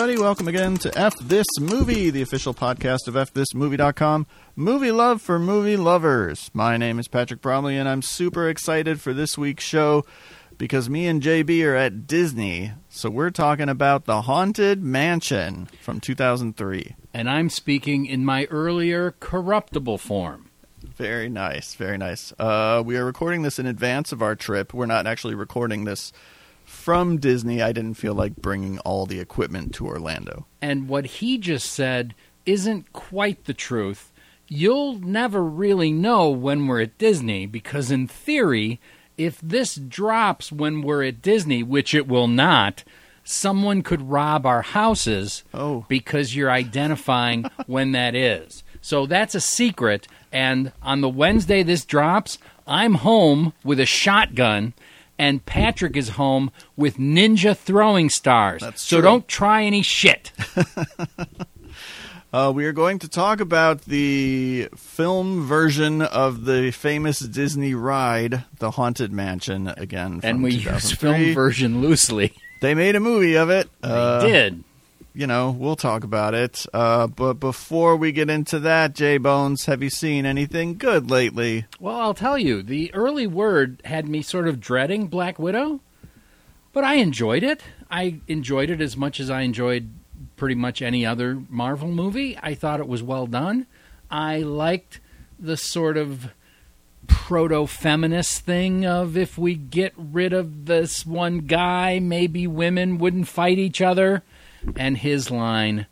Everybody, welcome again to F This Movie, the official podcast of FThisMovie.com. Movie love for movie lovers. My name is Patrick Bromley, and I'm super excited for this week's show because me and JB are at Disney. So we're talking about The Haunted Mansion from 2003. and I'm speaking in my earlier corruptible form. Very nice, very nice. Uh, we are recording this in advance of our trip. We're not actually recording this from Disney. I didn't feel like bringing all the equipment to Orlando. And what he just said isn't quite the truth. You'll never really know when we're at Disney because, in theory, if this drops when we're at Disney, which it will not, someone could rob our houses Oh. because you're identifying when that is. So that's a secret. And on the Wednesday this drops, I'm home with a shotgun, and Patrick is home with ninja throwing stars. That's so true. don't try any shit. Uh, we are going to talk about the film version of the famous Disney ride, The Haunted Mansion, again. and we use 2003. film version loosely. They made a movie of it. Uh, they did. You know, we'll talk about it. Uh, but before we get into that, J Bones, have you seen anything good lately? Well, I'll tell you, the early word had me sort of dreading Black Widow, but I enjoyed it. I enjoyed it as much as I enjoyed pretty much any other Marvel movie. I thought it was well done. I liked the sort of proto feminist thing of if we get rid of this one guy, maybe women wouldn't fight each other. And his line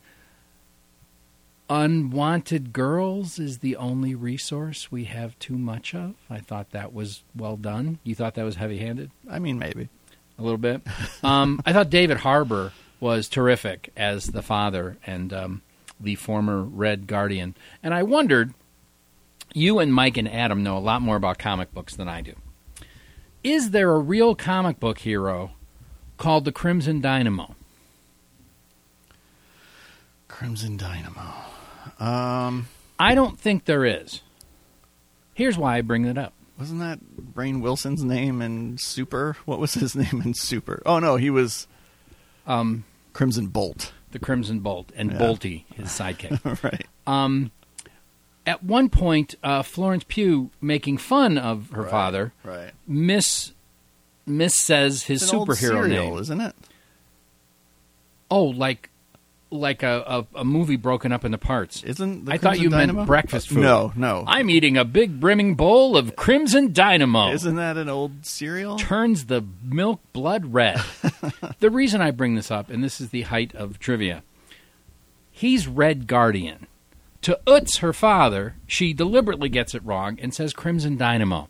Unwanted girls is the only resource we have too much of. I thought that was well done. You thought that was heavy handed? I mean, maybe. A little bit. um, I thought David Harbour was terrific as the father and um, the former Red Guardian. And I wondered, you and Mike and Adam know a lot more about comic books than I do. Is there a real comic book hero called the Crimson Dynamo? Crimson Dynamo. Um, I don't think there is. Here's why I bring it up. wasn't that Rainn Wilson's name in Super? What was his name in Super? Oh, no, he was Um, Crimson Bolt. the Crimson Bolt and Yeah. Bolty, his sidekick. right. Um, at one point, uh, Florence Pugh, making fun of her Right, father, Right. Miss Miss says his It's an old superhero name. isn't it? Oh, like like a, a, a movie broken up into parts. Isn't the I thought you Dynamo? meant breakfast Uh, food. No, no. I'm eating a big brimming bowl of Crimson Dynamo. Isn't that an old cereal? turns the milk blood red. the reason I bring this up, and this is the height of trivia, he's Red Guardian. To Utz, her father, she deliberately gets it wrong and says Crimson Dynamo.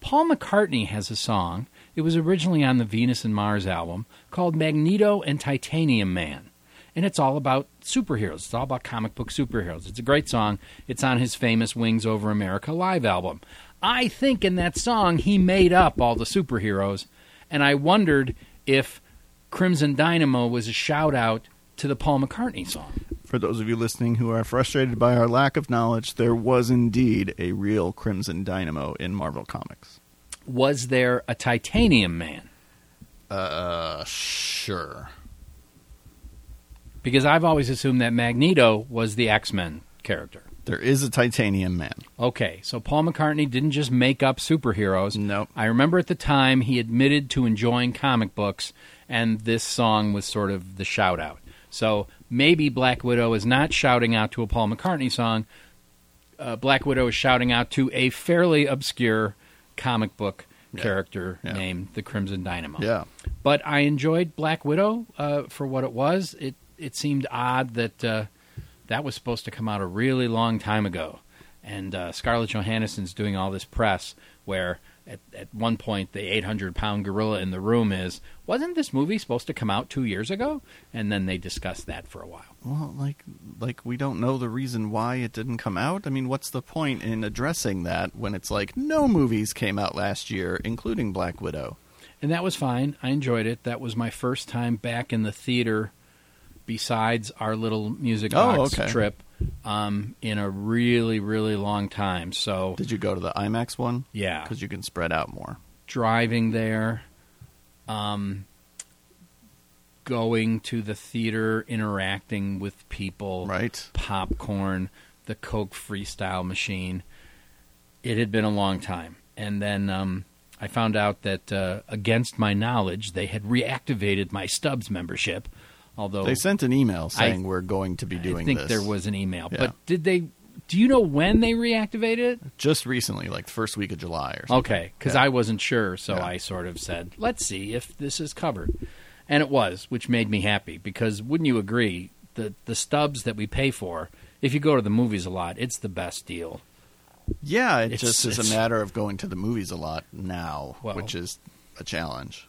Paul McCartney has a song. It was originally on the Venus and Mars album called Magneto and Titanium Man. And it's all about superheroes. It's all about comic book superheroes. It's a great song. It's on his famous Wings Over America live album. I think in that song he made up all the superheroes, and I wondered if Crimson Dynamo was a shout out to the Paul McCartney song. For those of you listening who are frustrated by our lack of knowledge, there was indeed a real Crimson Dynamo in Marvel Comics. Was there a Titanium Man? Uh, sure. Because I've always assumed that Magneto was the X Men character. There is a Titanium Man. Okay, so Paul McCartney didn't just make up superheroes. Nope. I remember at the time he admitted to enjoying comic books, and this song was sort of the shout out. So maybe Black Widow is not shouting out to a Paul McCartney song. Uh, Black Widow is shouting out to a fairly obscure comic book Yeah. character Yeah. named the Crimson Dynamo. Yeah. But I enjoyed Black Widow uh, for what it was. It it seemed odd that uh, that was supposed to come out a really long time ago, and uh, Scarlett Johansson's doing all this press where. At, at one point, the 800 pound gorilla in the room is, wasn't this movie supposed to come out two years ago? And then they discussed that for a while. Well, like like we don't know the reason why it didn't come out. I mean, what's the point in addressing that when it's like no movies came out last year, including Black Widow? and that was fine. I enjoyed it. That was my first time back in the theater, besides our little music Oh, box okay. trip, um, in a really, really long time. So Did you go to the IMAX one? yeah, Because you can spread out more. driving there, um, going to the theater, interacting with people, Right. popcorn, the Coke freestyle machine. It had been a long time. And then um, I found out that, uh, against my knowledge, they had reactivated my Stubs membership. Although They sent an email I- saying we're going to be doing I think this. there was an email. Yeah. But did they? Do you know when they reactivated it? just recently, like the first week of July or something. Okay, because Yeah. I wasn't sure, so Yeah. I sort of said, "Let's see if this is covered," and it was, which made me happy. Because wouldn't you agree the the stubs that we pay for, if you go to the movies a lot, it's the best deal. Yeah, it It's- just is a matter of going to the movies a lot now, Well- which is a challenge.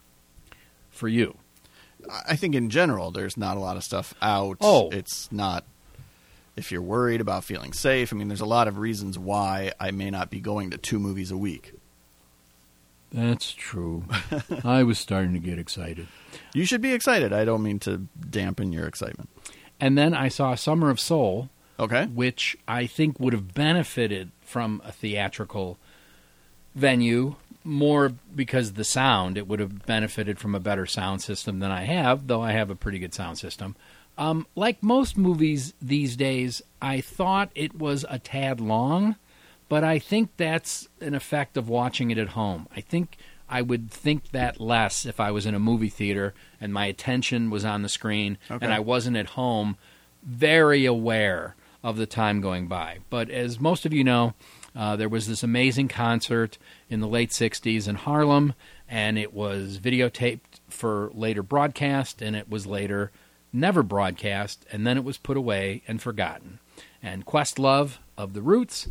for you. I think in general, there's not a lot of stuff out. Oh. it's not. If you're worried about feeling safe, I mean, there's a lot of reasons why I may not be going to two movies a week. That's true. I was starting to get excited. You should be excited. I don't mean to dampen your excitement. And then I saw Summer of Soul, Okay. which I think would have benefited from a theatrical venue more because the sound it would have benefited from a better sound system than I have though I have a pretty good sound system um, like most movies these days I thought it was a tad long but I think that's an effect of watching it at home I think I would think that less if I was in a movie theater and my attention was on the screen Okay. and I wasn't at home very aware of the time going by. But as most of you know, uh, there was this amazing concert in the late 60s in Harlem, and it was videotaped for later broadcast, and it was later never broadcast, and then it was put away and forgotten. And Questlove of The Roots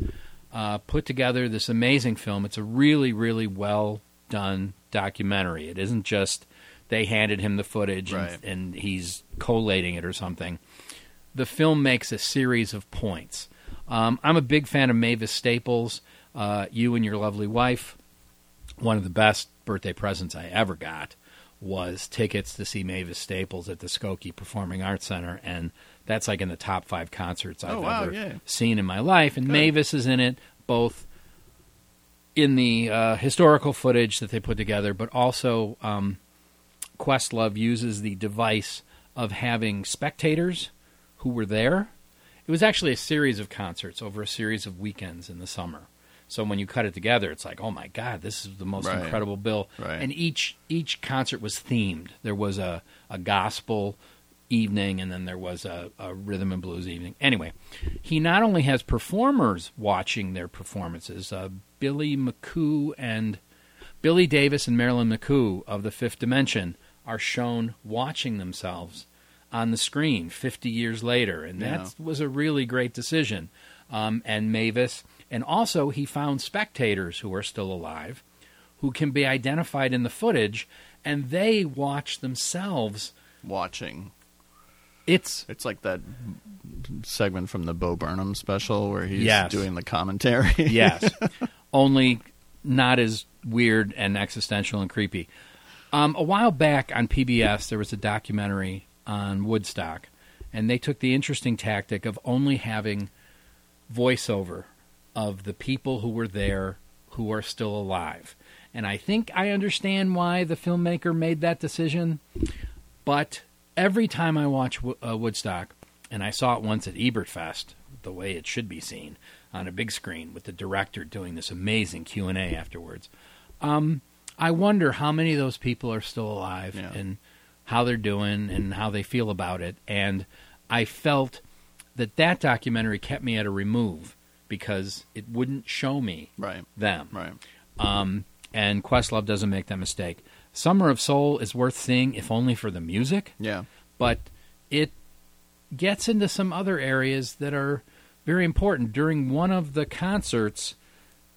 uh, put together this amazing film. It's a really, really well done documentary. It isn't just they handed him the footage Right. and, and he's collating it or something the film makes a series of points. Um, I'm a big fan of Mavis Staples. Uh, you and your lovely wife. One of the best birthday presents I ever got was tickets to see Mavis Staples at the Skokie Performing Arts Center, and that's like in the top five concerts I've Oh, wow, ever yeah. seen in my life. And Good. Mavis is in it both in the uh, historical footage that they put together, but also um, Questlove uses the device of having spectators who were there. It was actually a series of concerts over a series of weekends in the summer. So when you cut it together, it's like, oh my god, this is the most Right. incredible bill. Right. And each each concert was themed. There was a, a gospel evening, and then there was a, a rhythm and blues evening. Anyway, he not only has performers watching their performances. Uh, Billy McCoo and Billy Davis and Marilyn McCoo of the Fifth Dimension are shown watching themselves on the screen 50 years later, and Yeah. that was a really great decision. Um, and Mavis, and also he found spectators who are still alive, who can be identified in the footage, and they watch themselves. Watching. It's It's like that segment from the Bo Burnham special where he's Yes. doing the commentary. yes, only not as weird and existential and creepy. Um, a while back on PBS, there was a documentary on Woodstock, and they took the interesting tactic of only having voiceover of the people who were there who are still alive. And I think I understand why the filmmaker made that decision, but every time I watch uh, Woodstock, and I saw it once at Ebertfest, the way it should be seen on a big screen with the director doing this amazing Q and A afterwards. Um, I wonder how many of those people are still alive Yeah. and how they're doing and how they feel about it. And I felt that that documentary kept me at a remove because it wouldn't show me Right. them. Right. Um, and Questlove doesn't make that mistake. Summer of Soul is worth seeing, if only for the music, Yeah. but it gets into some other areas that are very important. During one of the concerts,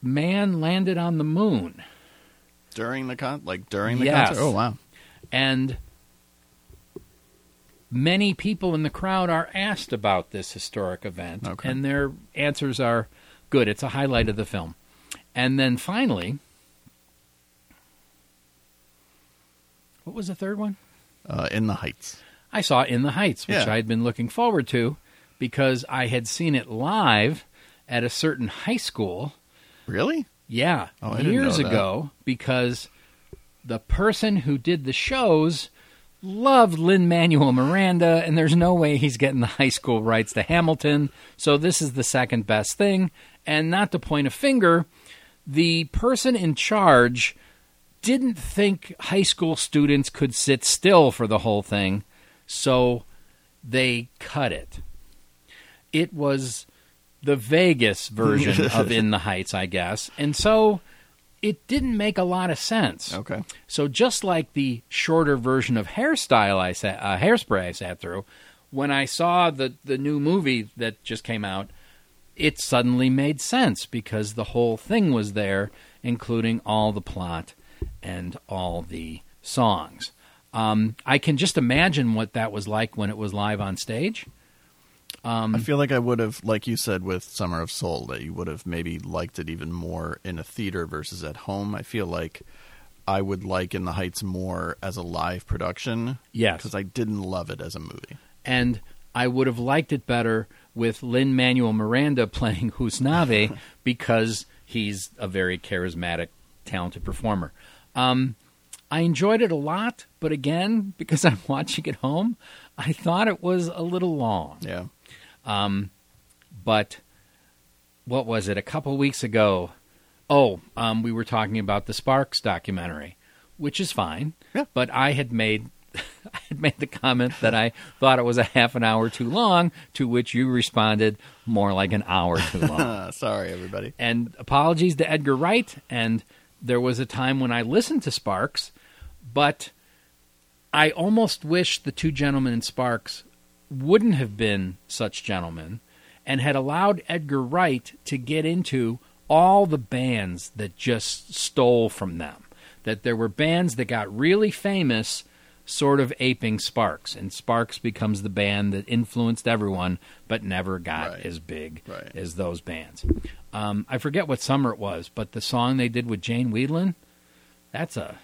man landed on the moon. During the con, like during the Yes. concert. Oh wow. And many people in the crowd are asked about this historic event, Okay. and their answers are good. It's a highlight of the film. And then finally, what was the third one? Uh, in the Heights. I saw In the Heights, which Yeah. I had been looking forward to because I had seen it live at a certain high school. Really? Yeah, Oh, I didn't years ago because the person who did the shows loved Lin Manuel Miranda, and there's no way he's getting the high school rights to Hamilton. So this is the second best thing. And not to point a finger, the person in charge didn't think high school students could sit still for the whole thing, so they cut it. It was the Vegas version of In the Heights, I guess. And so it didn't make a lot of sense. Okay. So just like the shorter version of hairstyle I sat, uh, hairspray I sat through, when I saw the the new movie that just came out, it suddenly made sense because the whole thing was there, including all the plot and all the songs. Um, I can just imagine what that was like when it was live on stage. I feel like I would have, like you said with Summer of Soul, that you would have maybe liked it even more in a theater versus at home. I feel like I would like In the Heights more as a live production. Yes. Because I didn't love it as a movie. and I would have liked it better with Lin Manuel Miranda playing Usnavi because he's a very charismatic, talented performer. Um, I enjoyed it a lot, but again, because I'm watching it home, I thought it was a little long. Yeah. But what was it? A couple weeks ago, oh, um, we were talking about the Sparks documentary, which is fine. Yeah. But I had made I had made the comment that I thought it was a half an hour too long, to which you responded more like an hour too long. Sorry, everybody. and apologies to Edgar Wright. And there was a time when I listened to Sparks, but I almost wish the two gentlemen in Sparks wouldn't have been such gentlemen and had allowed Edgar Wright to get into all the bands that just stole from them. That there were bands that got really famous, sort of aping Sparks, and Sparks becomes the band that influenced everyone but never got Right. as big Right. as those bands. Um, I forget what summer it was, but the song they did with Jane Wiedlin, that's a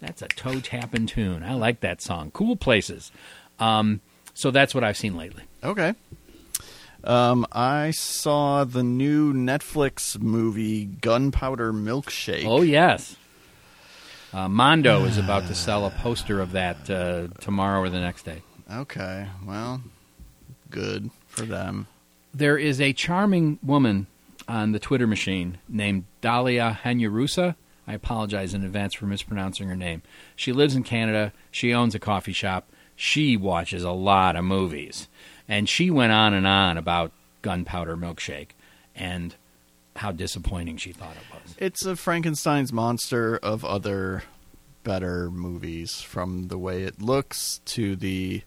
that's a toe tapping tune. I like that song. Cool places. Um, so that's what I've seen lately. Okay. Um, I saw the new Netflix movie Gunpowder Milkshake. Oh yes. Uh, Mondo is about to sell a poster of that uh, tomorrow or the next day. Okay. Well, good for them. There is a charming woman on the Twitter machine named Dalia Hanyarusa. I apologize in advance for mispronouncing her name. She lives in Canada. She owns a coffee shop. She watches a lot of movies. And she went on and on about Gunpowder Milkshake and how disappointing she thought it was. It's a Frankenstein's monster of other better movies, from the way it looks to the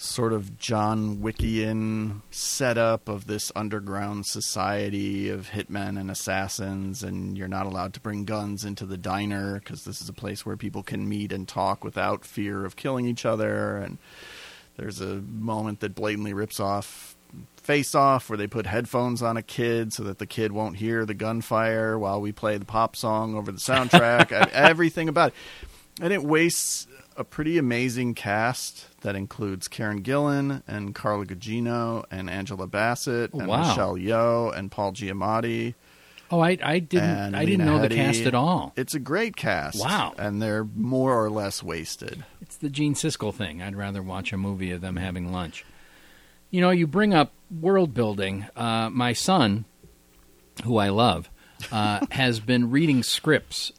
sort of John Wickian setup of this underground society of hitmen and assassins, and you're not allowed to bring guns into the diner because this is a place where people can meet and talk without fear of killing each other. And there's a moment that blatantly rips off Face Off where they put headphones on a kid so that the kid won't hear the gunfire while we play the pop song over the soundtrack. Everything about it. And it wastes a pretty amazing cast that includes Karen Gillan and Carla Gugino and Angela Bassett and Wow. Michelle Yeoh and Paul Giamatti. Oh, I, I didn't I didn't know the cast at all. It's a great cast. Wow. And they're more or less wasted. It's the Gene Siskel thing. I'd rather watch a movie of them having lunch. You know, you bring up world building. Uh, my son, who I love, uh, has been reading scripts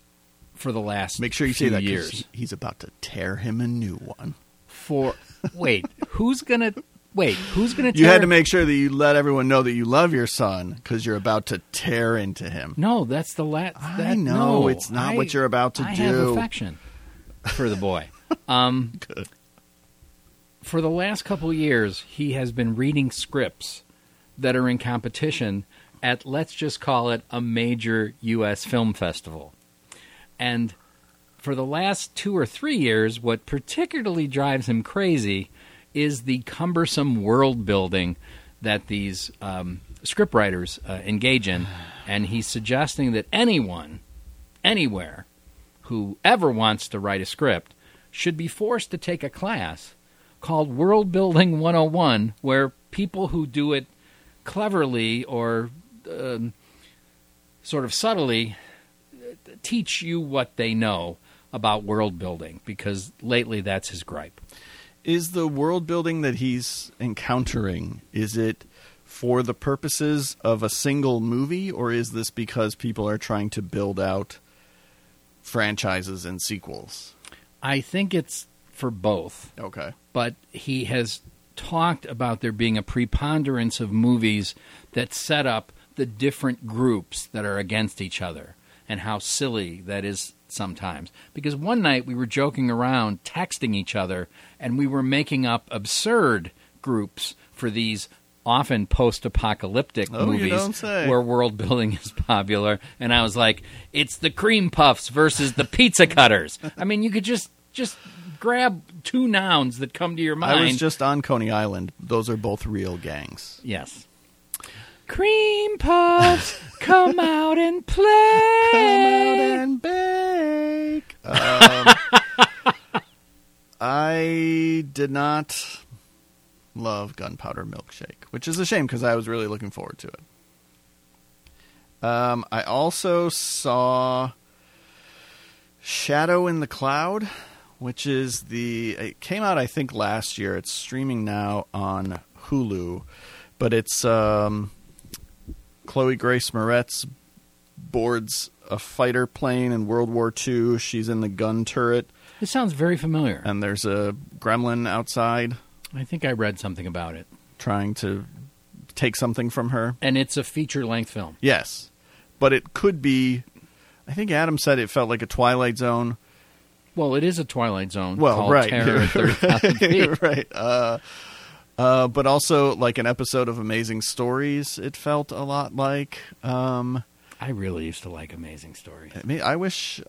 for the last Make sure you few say that 'cause years. he's about to tear him a new one. For wait, who's gonna Wait, who's going to? You had to make sure that you let everyone know that you love your son because you're about to tear into him. No, that's the last. I know, no, it's not what you're about to I do. have affection for the boy. Um, Good. for the last couple of years, he has been reading scripts that are in competition at let's just call it a major U.S. film festival, and for the last two or three years, what particularly drives him crazy is the cumbersome world building that these um, scriptwriters uh, engage in, and he's suggesting that anyone, anywhere, who ever wants to write a script should be forced to take a class called World Building 101, where people who do it cleverly or um, sort of subtly teach you what they know about world building, because lately that's his gripe. Is the world building that he's encountering is it for the purposes of a single movie or is this because people are trying to build out franchises and sequels? I think it's for both. Okay. but he has talked about there being a preponderance of movies that set up the different groups that are against each other and how silly that is sometimes. Because one night we were joking around, texting each other, and we were making up absurd groups for these often post apocalyptic Oh, movies where world building is popular. And I was like, it's the cream puffs versus the pizza cutters. I mean, you could just just grab two nouns that come to your mind. I was just on Coney Island. Those are both real gangs. Yes. Cream puffs, come out and play. Come out and bake. Um, I did not love Gunpowder Milkshake, which is a shame because I was really looking forward to it. Um, I also saw Shadow in the Cloud, which is the it came out I think last year. It's streaming now on Hulu, but it's um, Chloe Grace Moretz boards a fighter plane in World War II. She's in the gun turret, This sounds very familiar. and there's a gremlin outside I think I read something about it. trying to take something from her. And it's a feature length film. Yes, but it could be. I think Adam said it felt like a Twilight Zone. Well, it is a Twilight Zone Well, called right, Terror at 30,000 Feet. right. Uh, uh, but also like an episode of Amazing Stories. It felt a lot like. Um, I really used to like Amazing Stories. I, mean, I wish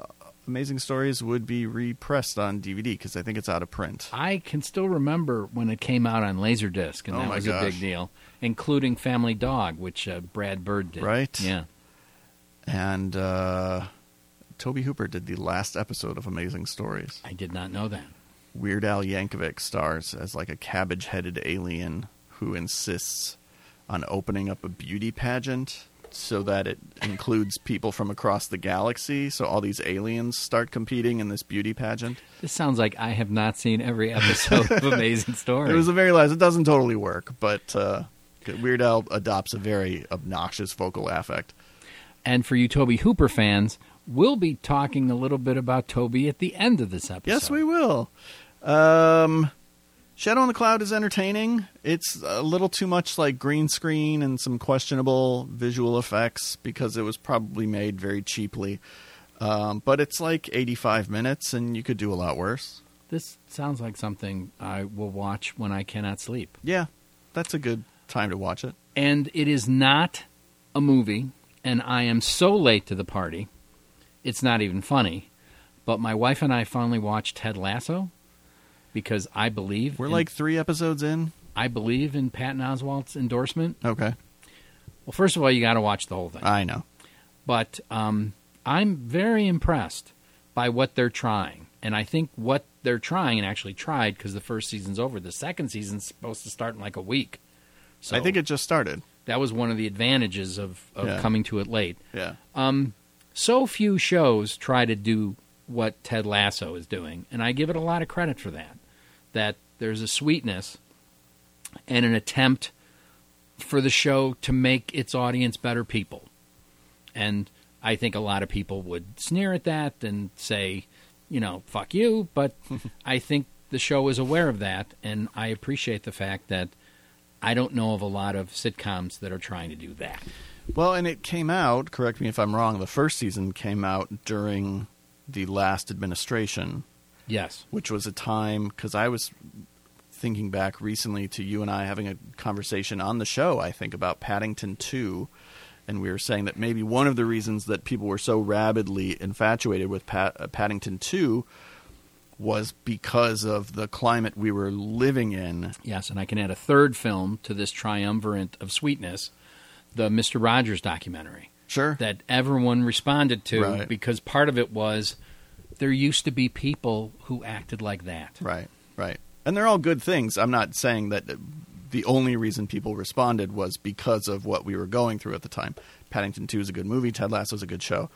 Amazing Stories would be repressed on DVD because I think it's out of print. I can still remember when it came out on Laserdisc, and Oh that was a big deal, including Family Dog, which uh, Brad Bird did. Right. Yeah. And uh, Tobe Hooper did the last episode of Amazing Stories. I did not know that. Weird Al Yankovic stars as like a cabbage headed alien who insists on opening up a beauty pageant so that it includes people from across the galaxy. So all these aliens start competing in this beauty pageant. This sounds like I have not seen every episode of Amazing Stories. It was the very last. It doesn't totally work, but uh, Weird Al adopts a very obnoxious vocal affect. And for you Tobe Hooper fans, we'll be talking a little bit about Tobe at the end of this episode. Yes, we will. Um, Shadow on the Cloud is entertaining. It's a little too much like green screen and some questionable visual effects because it was probably made very cheaply. Um, but it's like 85 minutes, and you could do a lot worse. This sounds like something I will watch when I cannot sleep. Yeah, that's a good time to watch it. And it is not a movie, and I am so late to the party. It's not even funny. But my wife and I finally watched Ted Lasso because I believe We're in- like three episodes in. I believe in Patton Oswalt's endorsement. Okay, Well, first of all, you got to watch the whole thing. I know. but um, I'm very impressed by what they're trying. And I think what they're trying, and actually tried because the first season's over. The second season's supposed to start in like a week. So I think it just started. that was one of the advantages of, of Yeah. coming to it late. Yeah. Um, so few shows try to do what Ted Lasso is doing, and I give it a lot of credit for that. That there's a sweetness and an attempt for the show to make its audience better people. And I think a lot of people would sneer at that and say, you know, fuck you, but I think the show is aware of that, and I appreciate the fact that I don't know of a lot of sitcoms that are trying to do that. Well, and it came out, correct me if I'm wrong, the first season came out during the last administration, Yes. which was a time because I was thinking back recently to you and I having a conversation on the show, I think, about Paddington 2. And we were saying that maybe one of the reasons that people were so rabidly infatuated with Pat, uh, Paddington 2 was because of the climate we were living in. Yes, and I can add a third film to this triumvirate of sweetness, the Mr. Rogers documentary Sure. that everyone responded to Right. because part of it was there used to be people who acted like that. Right, right. And they're all good things. I'm not saying that the only reason people responded was because of what we were going through at the time. Paddington 2 is a good movie. Ted Lasso is a good show.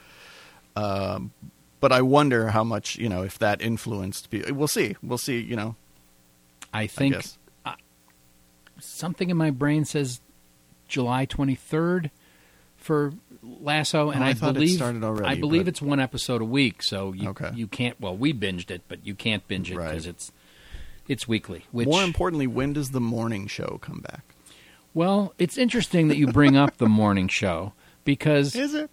Um, but I wonder how much, you know, if that influenced people. We'll see. We'll see, you know. I I think something in my brain says July 23rd for Lasso, and Oh, I I, believe started already, I believe but- it's one episode a week, so you Okay. you can't. Well, we binged it, but you can't binge it Right. because it's it's weekly. Which More importantly, when does the morning show come back? well, it's interesting that you bring up the morning show because Is it?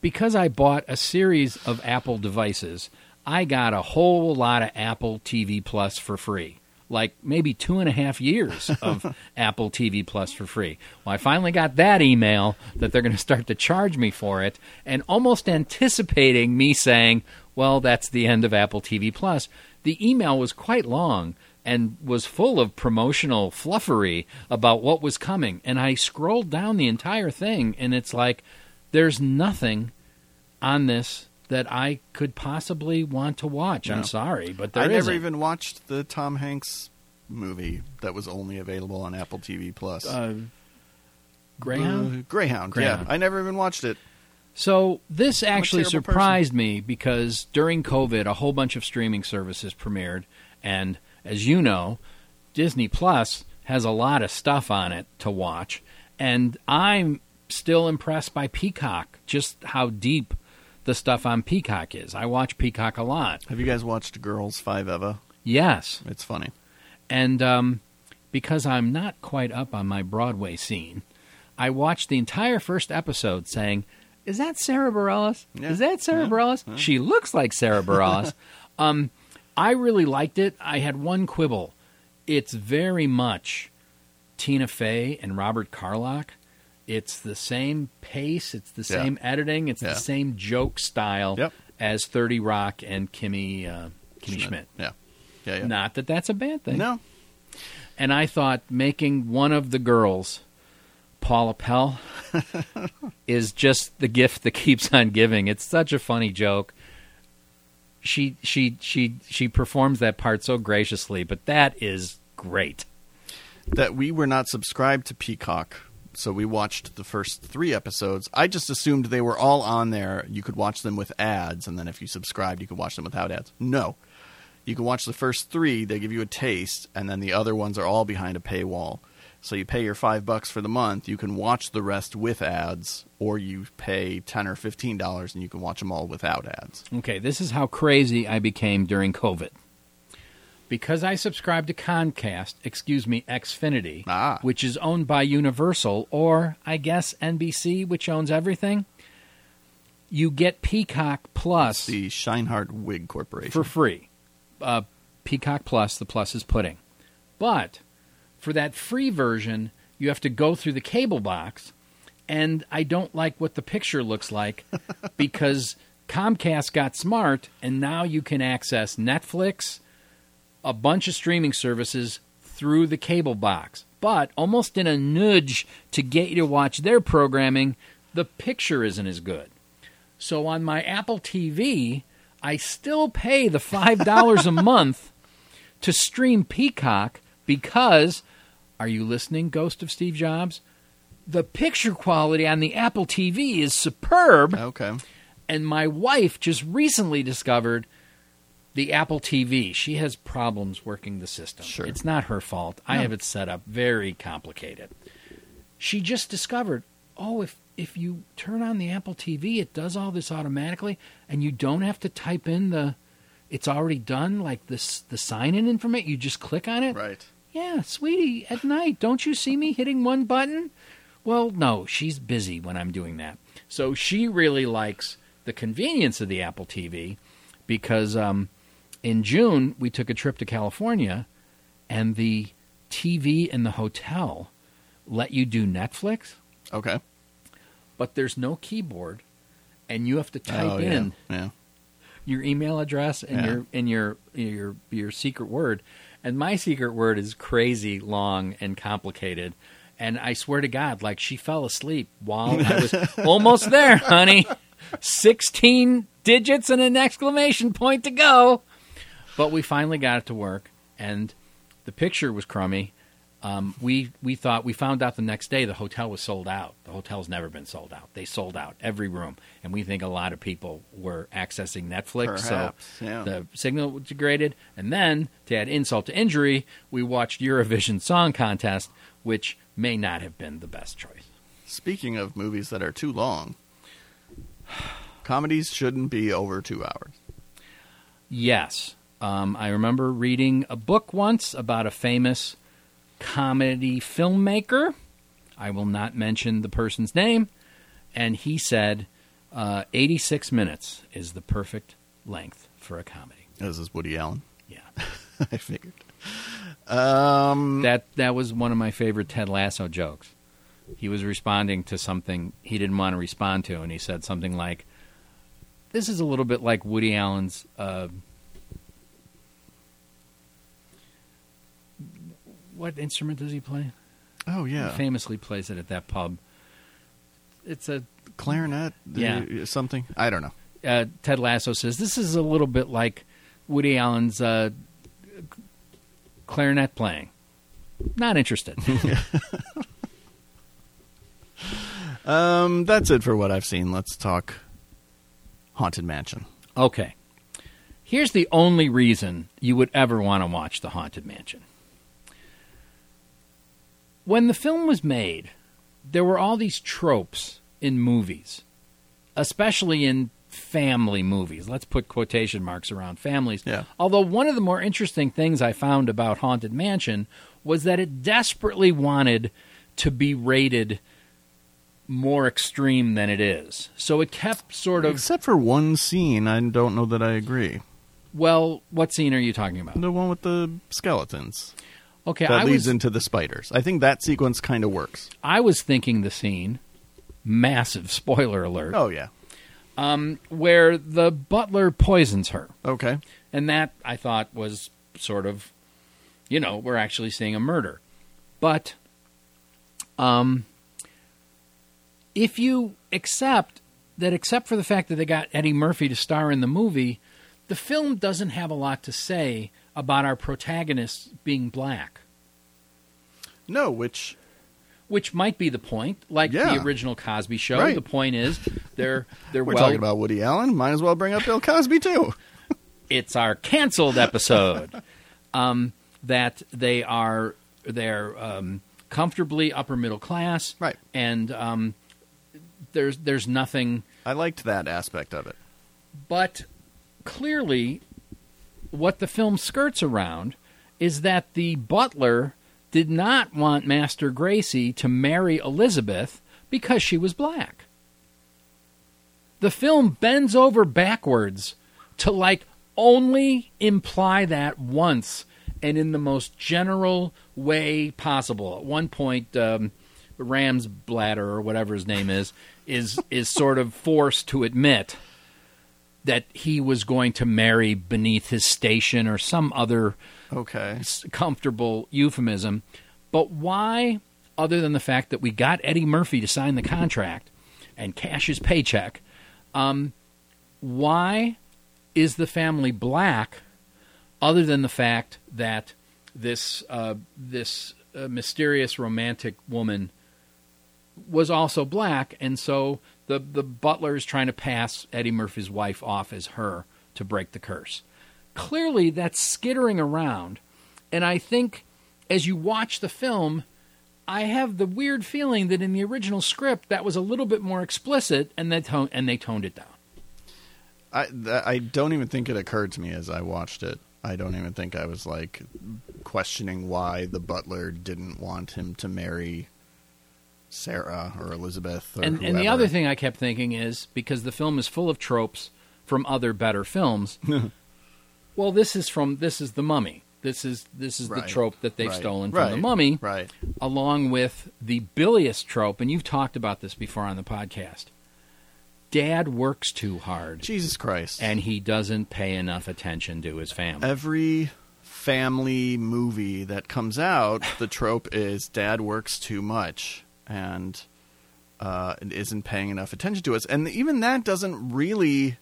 because I bought a series of Apple devices, I got a whole lot of Apple TV Plus for free. Like maybe two and a half years of Apple TV Plus for free. Well, I finally got that email that they're going to start to charge me for it, and almost anticipating me saying, well, that's the end of Apple TV Plus. The email was quite long and was full of promotional fluffery about what was coming. And I scrolled down the entire thing, and it's like, there's nothing on this that I could possibly want to watch. No. I'm sorry, but there I never isn't. even watched the Tom Hanks movie that was only available on Apple TV Plus. uh, Greyhound. Uh, Greyhound. Greyhound. Yeah, I never even watched it. So this actually surprised me because during COVID, a whole bunch of streaming services premiered, and as you know, Disney Plus has a lot of stuff on it to watch, and I'm still impressed by Peacock, just how deep the stuff on Peacock is. I watch Peacock a lot. Have you guys watched Girls Five Eva? Yes, It's funny. And um, because I'm not quite up on my Broadway scene, I watched the entire first episode saying, Is that Sara Bareilles? Yeah. Is that Sara Yeah. Bareilles? Yeah. She looks like Sara Bareilles. um, I really liked it. I had one quibble. It's very much Tina Fey and Robert Carlock. It's the same pace, it's the Yeah. same editing, it's Yeah. the same joke style Yep. as 30 Rock and Kimmy, uh, Kimmy Schmidt. Yeah. Yeah, yeah. Not that that's a bad thing. No. And I thought making one of the girls, Paula Pell, is just the gift that keeps on giving. It's such a funny joke. She she she she performs that part so graciously, but that is great. That we were not subscribed to Peacock, so we watched the first three episodes. I just assumed they were all on there. You could watch them with ads, and then if you subscribed, you could watch them without ads. No. You can watch the first three, they give you a taste, and then the other ones are all behind a paywall. So you pay your five bucks for the month, you can watch the rest with ads, or you pay ten or fifteen dollars and you can watch them all without ads. Okay, this is how crazy I became during COVID. Because I subscribe to Comcast, excuse me, Xfinity, Ah. which is owned by Universal, or I guess NBC, which owns everything, you get Peacock Plus The Scheinhardt Wig Corporation. for free. Uh, Peacock Plus, the plus is pudding. But for that free version, you have to go through the cable box, and I don't like what the picture looks like because Comcast got smart, and now you can access Netflix, a bunch of streaming services through the cable box. But almost in a nudge to get you to watch their programming, the picture isn't as good. So on my Apple TV, I still pay the $5 a month to stream Peacock because, are you listening, Ghost of Steve Jobs? The picture quality on the Apple TV is superb, okay. and my wife just recently discovered the Apple TV. She has problems working the system. Sure. It's not her fault. I have it set up very complicated. She just discovered, oh, if if you turn on the Apple TV, it does all this automatically, and you don't have to type in the. It's already done, like this the sign in information. You just click on it. Right. Yeah, sweetie, at night, don't you see me hitting one button? Well, no, she's busy when I'm doing that. So she really likes the convenience of the Apple TV because um, in June we took a trip to California and the TV in the hotel let you do Netflix, Okay. but there's no keyboard and you have to oh, type oh, yeah. in Yeah. your email address and Yeah. your and your your your secret word. And my secret word is crazy long and complicated. And I swear to God, like she fell asleep while I was almost there, honey. Sixteen digits and an exclamation point to go. But we finally got it to work, and the picture was crummy. Um, we we thought we found out the next day the hotel was sold out. The hotel's never been sold out. They sold out every room, and we think a lot of people were accessing Netflix. Perhaps, so yeah. the signal was degraded, and then to add insult to injury, we watched Eurovision Song Contest, which may not have been the best choice. Speaking of movies that are too long, comedies shouldn't be over two hours. Yes. Um, I remember reading a book once about a famous comedy filmmaker. I will not mention the person's name. And he said uh, 86 minutes is the perfect length for a comedy. This is Woody Allen. Yeah. I figured. Um, that, that was one of my favorite Ted Lasso jokes. He was responding to something he didn't want to respond to, and he said something like, This is a little bit like Woody Allen's. Uh, what instrument does he play? oh yeah, He famously plays it at that pub. It's a clarinet. Yeah. something. I don't know. uh, Ted Lasso says this is a little bit like Woody Allen's uh, clarinet playing. Not interested. Um, that's it for what I've seen. Let's talk Haunted Mansion. okay. Here's the only reason you would ever want to watch The Haunted Mansion. When the film was made, there were all these tropes in movies, especially in family movies. Let's put quotation marks around families. Yeah. Although one of the more interesting things I found about Haunted Mansion was that it desperately wanted to be rated more extreme than it is. So it kept sort of Except for one scene, I don't know that I agree. well, what scene are you talking about? The one with the skeletons Okay, that I leads was into the spiders. I think that sequence kind of works. I was thinking the scene massive spoiler alert Oh yeah. where the butler poisons her. Okay. And that I thought was sort of, you know, we're actually seeing a murder. But, um, if you accept that, except for the fact that they got Eddie Murphy to star in the movie, the film doesn't have a lot to say about our protagonists being black, No, which which might be the point. Like Yeah. the original Cosby Show, Right. the point is they're they're we're well talking about Woody Allen. Might as well bring up Bill Cosby too. it's our canceled episode. um, that they are they're um, comfortably upper middle class, Right. And um, there's there's nothing, I liked that aspect of it. but clearly, what the film skirts around is that the butler did not want Master Gracey to marry Elizabeth because she was black. The film bends over backwards to like only imply that once and in the most general way possible. At one point, um, Ram's bladder or whatever his name is is is sort of forced to admit that he was going to marry beneath his station or some other Okay. comfortable euphemism. But why, other than the fact that we got Eddie Murphy to sign the contract and cash his paycheck, um, why is the family black, other than the fact that this uh, this uh, mysterious romantic woman was also black, and so the the butler is trying to pass Eddie Murphy's wife off as her to break the curse. Clearly, that's skittering around, and I think as you watch the film, I have the weird feeling that in the original script that was a little bit more explicit, and they tone and they toned it down. I I don't even think it occurred to me as I watched it. I don't even think I was like questioning why the butler didn't want him to marry Sara or Elizabeth. Or and, and the other thing I kept thinking is because the film is full of tropes from other better films. well, this is from this is the Mummy. This is this is Right. the trope that they've Right. stolen from Right. the Mummy, Right. along with the bilious trope. And you've talked about this before on the podcast. Dad works too hard, Jesus Christ. and he doesn't pay enough attention to his family. every family movie that comes out, the trope is dad works too much and uh, isn't paying enough attention to us. And even that doesn't really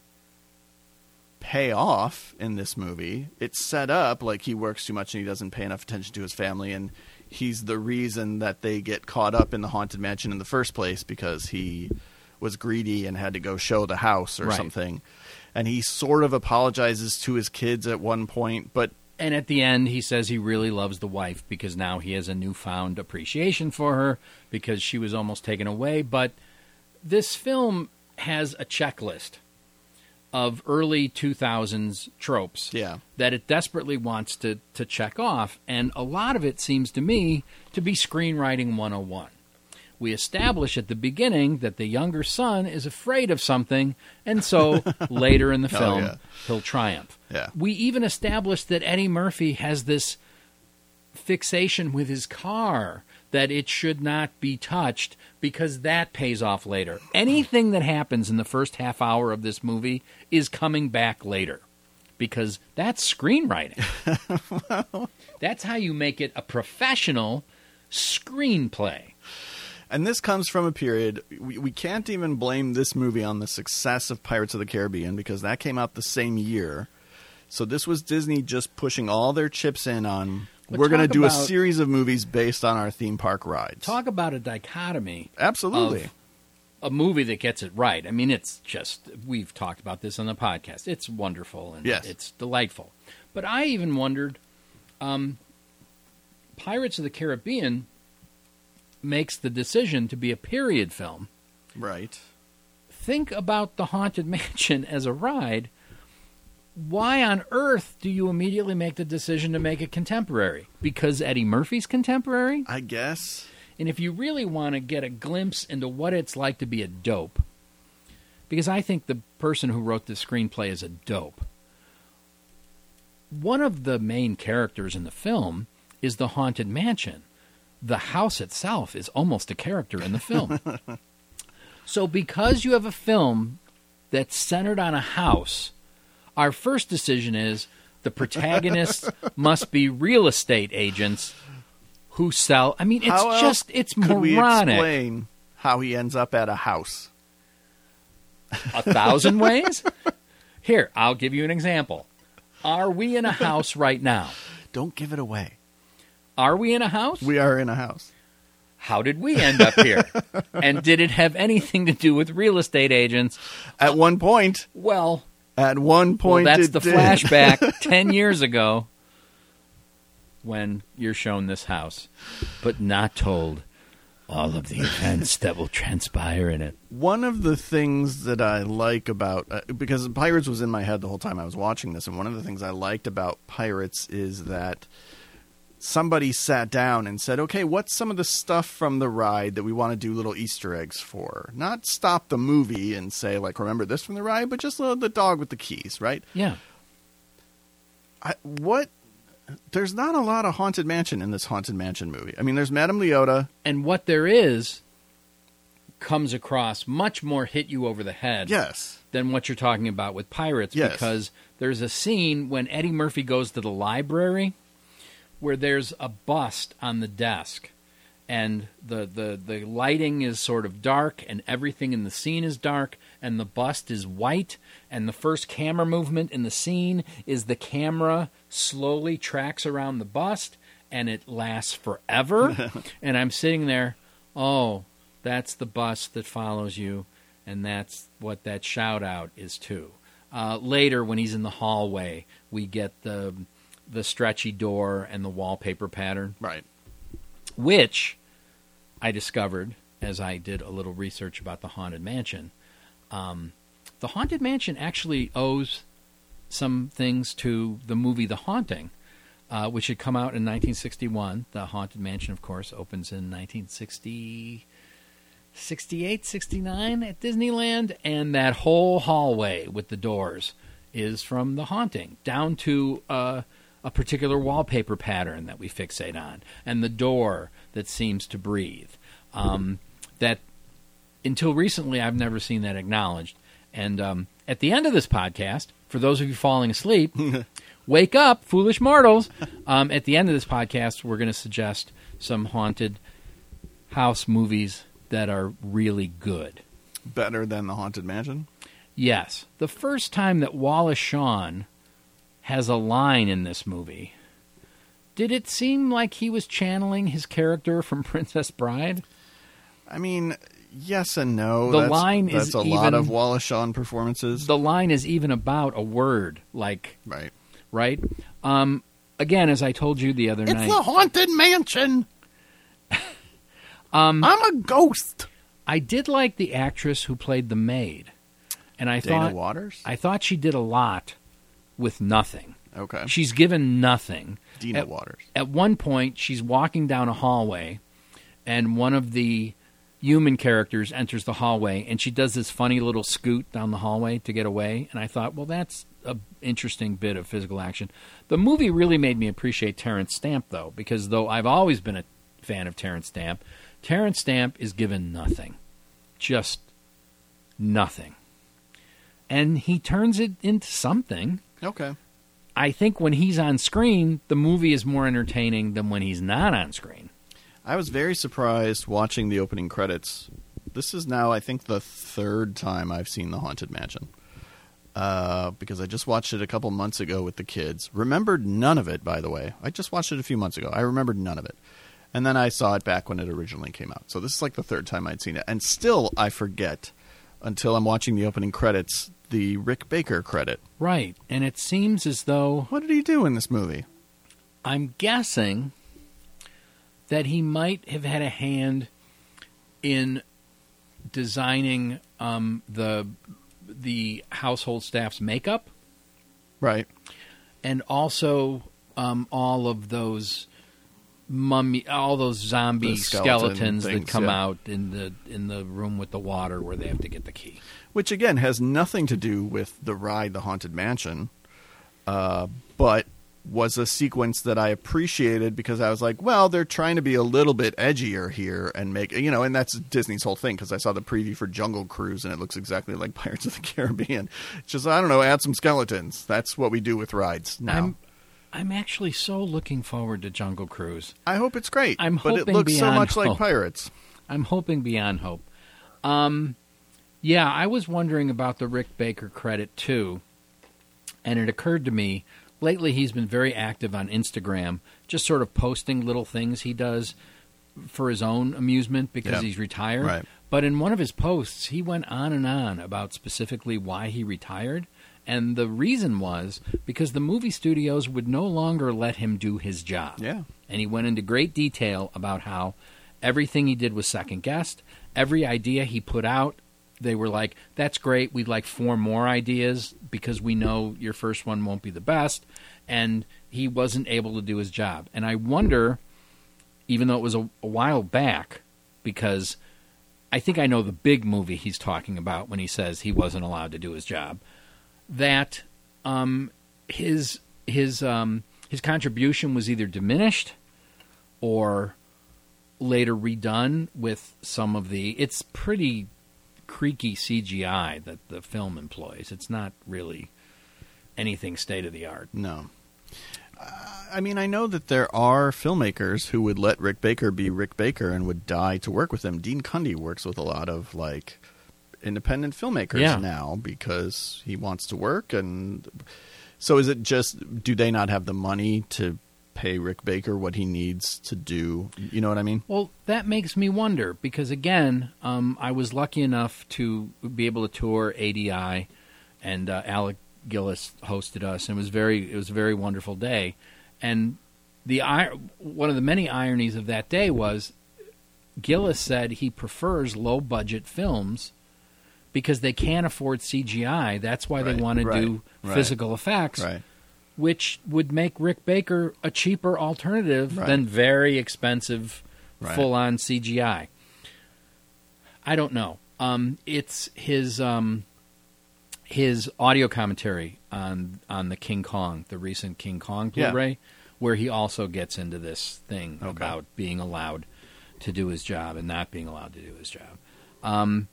pay off in this movie. It's set up like he works too much and he doesn't pay enough attention to his family and he's the reason that they get caught up in the haunted mansion in the first place because he was greedy and had to go show the house or Right. something. And he sort of apologizes to his kids at one point, but And at the end, he says he really loves the wife because now he has a newfound appreciation for her because she was almost taken away. But this film has a checklist of early 2000s tropes yeah. that it desperately wants to, to check off. And a lot of it seems to me to be screenwriting 101. We establish at the beginning that the younger son is afraid of something, and so later in the Oh, film, yeah. he'll triumph. Yeah. We even establish that Eddie Murphy has this fixation with his car that it should not be touched because that pays off later. Anything that happens in the first half hour of this movie is coming back later because that's screenwriting. that's how you make it a professional screenplay. And this comes from a period we, we can't even blame this movie on the success of Pirates of the Caribbean because that came out the same year. So this was Disney just pushing all their chips in on But we're going to do a series of movies based on our theme park rides. Talk about a dichotomy Absolutely. a movie that gets it right. I mean, it's just we've talked about this on the podcast. It's wonderful and Yes. it's delightful. But I even wondered, um, Pirates of the Caribbean makes the decision to be a period film. right. Think about the Haunted Mansion as a ride. Why on earth do you immediately make the decision to make it contemporary? Because Eddie Murphy's contemporary? I guess. And if you really want to get a glimpse into what it's like to be a dope, because I think the person who wrote this screenplay is a dope. One of the main characters in the film is the Haunted Mansion. The house itself is almost a character in the film. so, because you have a film that's centered on a house, our first decision is the protagonists must be real estate agents who sell. I mean, it's How just it's Could we moronic. explain how he ends up at a house? a thousand ways. Here, I'll give you an example. Are we in a house right now? Don't give it away. Are we in a house? We are in a house. How did we end up here? and did it have anything to do with real estate agents? At one point, Well, at one point, well that's the did. flashback 10 years ago when you're shown this house, but not told all of the events that will transpire in it. One of the things that I like about uh, because Pirates was in my head the whole time I was watching this, and one of the things I liked about Pirates is that somebody sat down and said, "Okay, what's some of the stuff from the ride that we want to do little Easter eggs for? Not stop the movie and say like, remember this from the ride, but just the dog with the keys, right? Yeah. I, what? There's not a lot of haunted mansion in this haunted mansion movie. I mean, there's Madame Leota. And what there is comes across much more hit you over the head. Yes, than what you're talking about with pirates Yes. because there's a scene when Eddie Murphy goes to the library where there's a bust on the desk and the, the, the lighting is sort of dark and everything in the scene is dark and the bust is white and the first camera movement in the scene is the camera slowly tracks around the bust and it lasts forever. And I'm sitting there oh that's the bust that follows you and that's what that shout out is to. Uh, later, when he's in the hallway, we get the the stretchy door and the wallpaper pattern, right. which I discovered as I did a little research about the haunted mansion. Um, the haunted mansion actually owes some things to the movie The Haunting. uh, which had come out in 1961. The Haunted Mansion, of course, opens in 1960. 68, 69 at Disneyland, and that whole hallway with the doors is from The Haunting, down to uh, a particular wallpaper pattern that we fixate on, and the door that seems to breathe. Um, that until recently, I've never seen that acknowledged. And um, at the end of this podcast, for those of you falling asleep, wake up, foolish mortals. Um, at the end of this podcast, we're going to suggest some haunted house movies that are really good. Better than the Haunted Mansion. Yes. The first time that Wallace Shawn has a line in this movie, did it seem like he was channeling his character from Princess Bride? I mean, yes and no. The that's, line that's is a lot of Wallace Shawn performances. The line is even about a word, like, right. right? Um, again, as I told you the other night, it's the Haunted Mansion. um, I'm a ghost. I did like the actress who played the maid, and I Dana thought Waters. I thought she did a lot with nothing. okay. She's given nothing. Dina at, Waters. At one point, she's walking down a hallway, and one of the human characters enters the hallway, and she does this funny little scoot down the hallway to get away. And I thought, well, that's an interesting bit of physical action. The movie really made me appreciate Terence Stamp, though, because though I've always been a fan of Terence Stamp, Terence Stamp is given nothing, just nothing, and he turns it into something. Okay. I think when he's on screen, the movie is more entertaining than when he's not on screen. I was very surprised watching the opening credits. This is now, I think, the third time I've seen The Haunted Mansion. Uh, because I just watched it a couple months ago with the kids. Remembered none of it, by the way. I just watched it a few months ago. I remembered none of it. And then I saw it back when it originally came out. So this is like the third time I'd seen it. And still, I forget until I'm watching the opening credits the Rick Baker credit. Right. And it seems as though What did he do in this movie? I'm guessing that he might have had a hand in designing um, the the household staff's makeup Right. and also um, all of those mummy all those zombie The skeleton skeletons that come yeah. out in the in the room with the water where they have to get the key. which again has nothing to do with the ride, the Haunted Mansion, uh, but was a sequence that I appreciated because I was like, well, they're trying to be a little bit edgier here and make you know, and that's Disney's whole thing because I saw the preview for Jungle Cruise and it looks exactly like Pirates of the Caribbean. It's just I don't know, add some skeletons. That's what we do with rides now. I'm I'm actually so looking forward to Jungle Cruise. I hope it's great. I'm but it looks so much like. Pirates. I'm hoping beyond hope. Um, yeah, I was wondering about the Rick Baker credit too, and it occurred to me lately he's been very active on Instagram, just sort of posting little things he does for his own amusement because Yeah. he's retired. Right. But in one of his posts, he went on and on about specifically why he retired. And the reason was because the movie studios would no longer let him do his job. Yeah. And he went into great detail about how everything he did was second guessed. Every idea he put out, they were like, that's great. We'd like four more ideas because we know your first one won't be the best. And he wasn't able to do his job. And I wonder, even though it was a, a while back, because I think I know the big movie he's talking about when he says he wasn't allowed to do his job, that um, his his um, his contribution was either diminished or later redone with some of the. It's pretty creaky CGI that the film employs. It's not really anything state of the art. No. I mean, I know that there are filmmakers who would let Rick Baker be Rick Baker and would die to work with him. Dean Cundey works with a lot of like independent filmmakers Yeah. now because he wants to work and so is it just do they not have the money to pay Rick Baker what he needs to do? You know what I mean? Well, that makes me wonder because again, um, I was lucky enough to be able to tour ADI, and uh, Alec Gillis hosted us, and it was very it was a very wonderful day. And the one of the many ironies of that day was Gillis said he prefers low budget films because they can't afford CGI. That's why Right, they want to right, do right. physical effects. Right. which would make Rick Baker a cheaper alternative than very expensive full on CGI. I don't know. Um, it's his um, his audio commentary on on the King Kong, the recent King Kong Yeah. Blu-ray, where he also gets into this thing Okay. about being allowed to do his job and not being allowed to do his job. Um,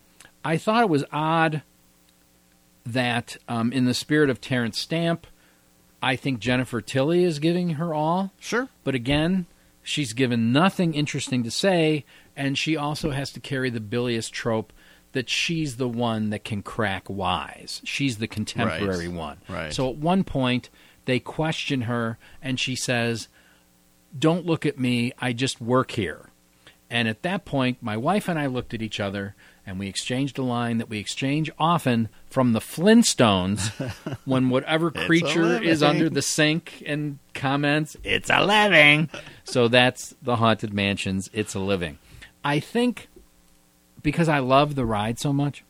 I thought it was odd that, um, in the spirit of Terence Stamp, I think Jennifer Tilly is giving her all. Sure. But again, she's given nothing interesting to say, and she also has to carry the bilious trope that she's the one that can crack wise. She's the contemporary Right. one. Right. So at one point, they question her, and she says, Don't look at me, I just work here. And at that point, my wife and I looked at each other and we exchanged a line that we exchange often from the Flintstones when whatever creature is under the sink and comments, It's a living. so that's the Haunted Mansions, It's a Living. I think because I love the ride so much,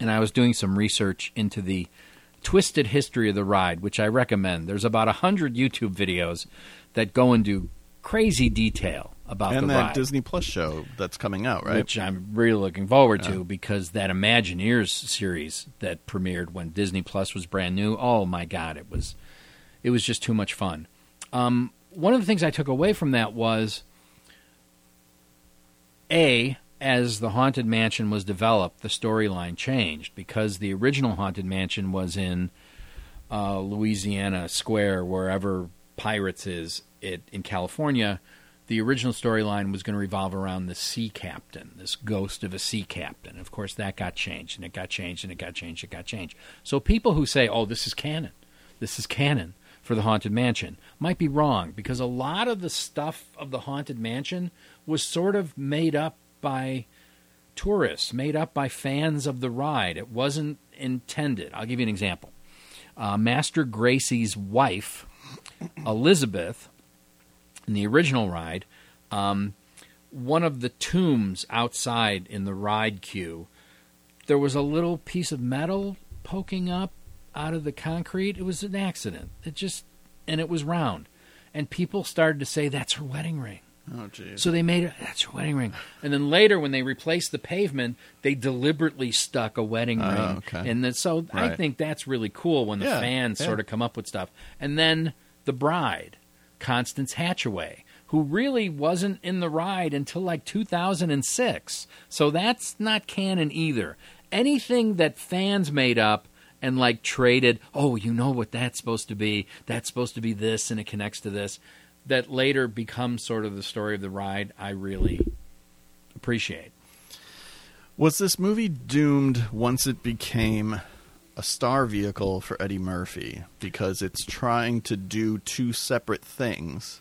and I was doing some research into the twisted history of the ride, which I recommend. There's about a hundred YouTube videos that go into crazy detail about and the that ride, Disney Plus show that's coming out, right? which I'm really looking forward to because that Imagineers series that premiered when Disney Plus was brand new. Oh my God, it was it was just too much fun. Um, one of the things I took away from that was a as the haunted mansion was developed, the storyline changed because the original haunted mansion was in uh, Louisiana Square, wherever Pirates is it in California. The original storyline was going to revolve around the sea captain, this ghost of a sea captain. Of course, that got changed, and it got changed, and it got changed, it got changed. So people who say, "Oh, this is canon," this is canon for the haunted mansion, might be wrong because a lot of the stuff of the haunted mansion was sort of made up by tourists, made up by fans of the ride. It wasn't intended. I'll give you an example. Uh, Master Gracey's wife, Elizabeth, in the original ride, um, one of the tombs outside in the ride queue, there was a little piece of metal poking up out of the concrete. It was an accident. It just, and it was round. And people started to say, that's her wedding ring. oh, jeez. So they made it. That's your wedding ring. And then later, when they replaced the pavement, they deliberately stuck a wedding Oh, ring. okay. And then, so I think that's really cool when the Yeah, fans yeah. sort of come up with stuff. And then the bride, Constance Hatchaway, who really wasn't in the ride until like 2006. So that's not canon either. Anything that fans made up and like traded, oh, you know what that's supposed to be? That's supposed to be this and it connects to this. That later becomes sort of the story of the ride, I really appreciate. Was this movie doomed once it became a star vehicle for Eddie Murphy because it's trying to do two separate things?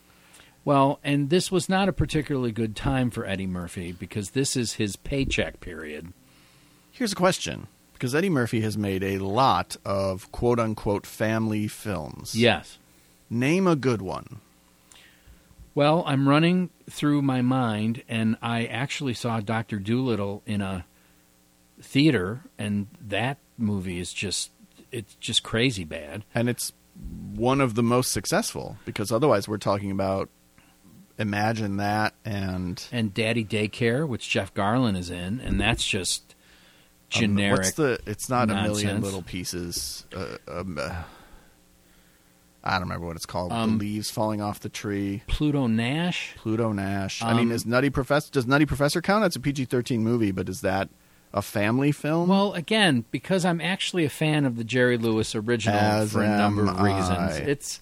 Well, and this was not a particularly good time for Eddie Murphy because this is his paycheck period. Here's a question because Eddie Murphy has made a lot of quote unquote family films. Yes. Name a good one. Well, I'm running through my mind, and I actually saw Doctor Dolittle in a theater, and that movie is just it's just crazy bad. And it's one of the most successful because otherwise we're talking about Imagine That and And Daddy Daycare, which Jeff Garlin is in, and that's just um, generic. what's the? It's not a million little pieces. Uh, um, uh, I don't remember what it's called. Um, the leaves falling off the tree. Pluto Nash. Pluto Nash. I mean, Um, is Nutty Professor? Does Nutty Professor count? That's a PG thirteen movie, but is that a family film? Well, again, because I'm actually a fan of the Jerry Lewis original As for a number of reasons. It's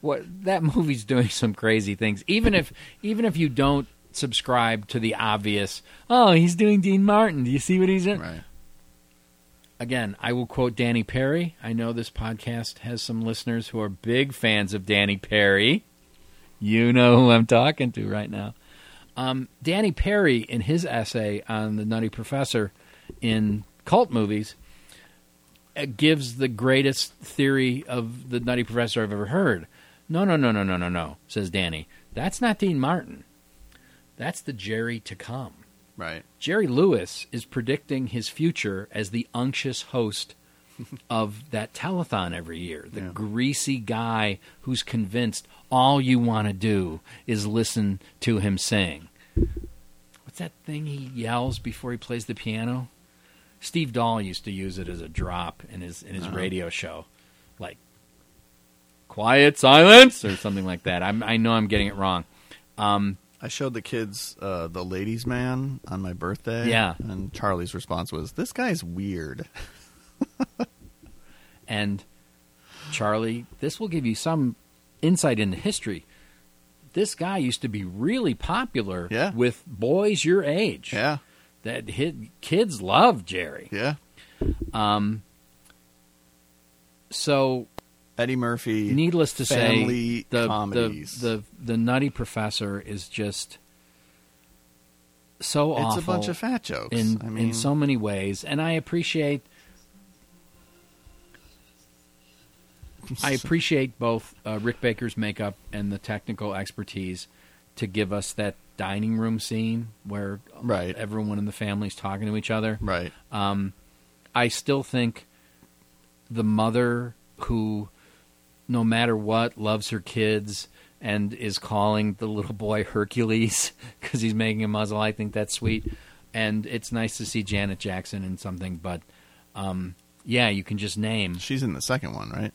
what that movie's doing some crazy things. Even if even if you don't subscribe to the obvious, oh, he's doing Dean Martin. Do you see what he's in? right. Again, I will quote Danny Peary. I know this podcast has some listeners who are big fans of Danny Peary. You know who I'm talking to right now. Um, Danny Peary, in his essay on the Nutty Professor in cult movies, uh, gives the greatest theory of the Nutty Professor I've ever heard. No, no, no, no, no, no, no, says Danny. That's not Dean Martin. That's the Jerry to come. Right. Jerry Lewis is predicting his future as the unctuous host of that telethon every year. The Yeah. greasy guy who's convinced all you want to do is listen to him sing. What's that thing he yells before he plays the piano? Steve Dahl used to use it as a drop in his in his Uh-huh. radio show, like "quiet silence" or something like that. I'm, I know I'm getting it wrong. Um, I showed the kids uh, the Ladies Man on my birthday. Yeah. and Charlie's response was, "This guy's weird." And Charlie, this will give you some insight into history. This guy used to be really popular Yeah. with boys your age. Yeah, That hit, kids love Jerry. yeah. Um, so, Eddie Murphy. needless to say, the, comedies. the the the Nutty Professor is just so it's awful It's a bunch of fat jokes. in I mean, in so many ways, and I appreciate. I appreciate both uh, Rick Baker's makeup and the technical expertise to give us that dining room scene where Right. everyone in the family is talking to each other. right. Um, I still think the mother who, no matter what, loves her kids and is calling the little boy Hercules because he's making a muzzle. I think that's sweet, and it's nice to see Janet Jackson in something. But um, yeah, you can just name. She's in the second one, right?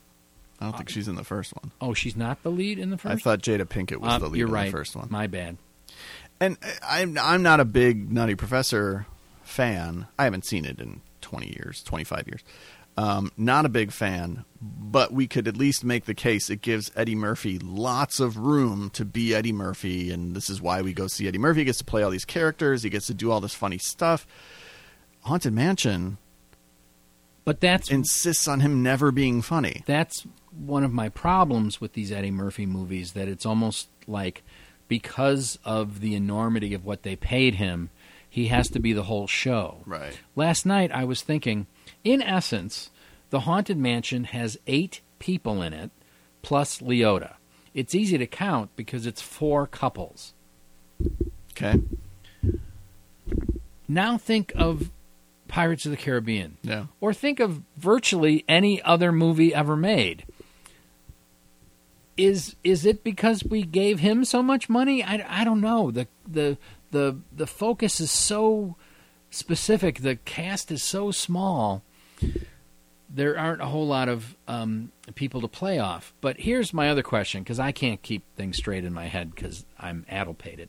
I don't think she's in the first one. Oh, she's not the lead in the first. I thought Jada Pinkett was Uh, the lead you're in right. the first one. My bad. And I'm I'm not a big Nutty Professor fan. I haven't seen it in 20 years, 25 years. Um, not a big fan, but we could at least make the case it gives Eddie Murphy lots of room to be Eddie Murphy, and this is why we go see Eddie Murphy. He gets to play all these characters. He gets to do all this funny stuff. Haunted Mansion But that's insists on him never being funny. that's one of my problems with these Eddie Murphy movies that it's almost like because of the enormity of what they paid him, he has to be the whole show. Right. Last night I was thinking, in essence, the Haunted Mansion has eight people in it, plus Leota. It's easy to count because it's four couples. Okay. Now think of Pirates of the Caribbean. Yeah. or think of virtually any other movie ever made. Is is it because we gave him so much money? I, I don't know. The the the the focus is so specific. The cast is so small. There aren't a whole lot of um, people to play off. But here's my other question, because I can't keep things straight in my head because I'm addlepated.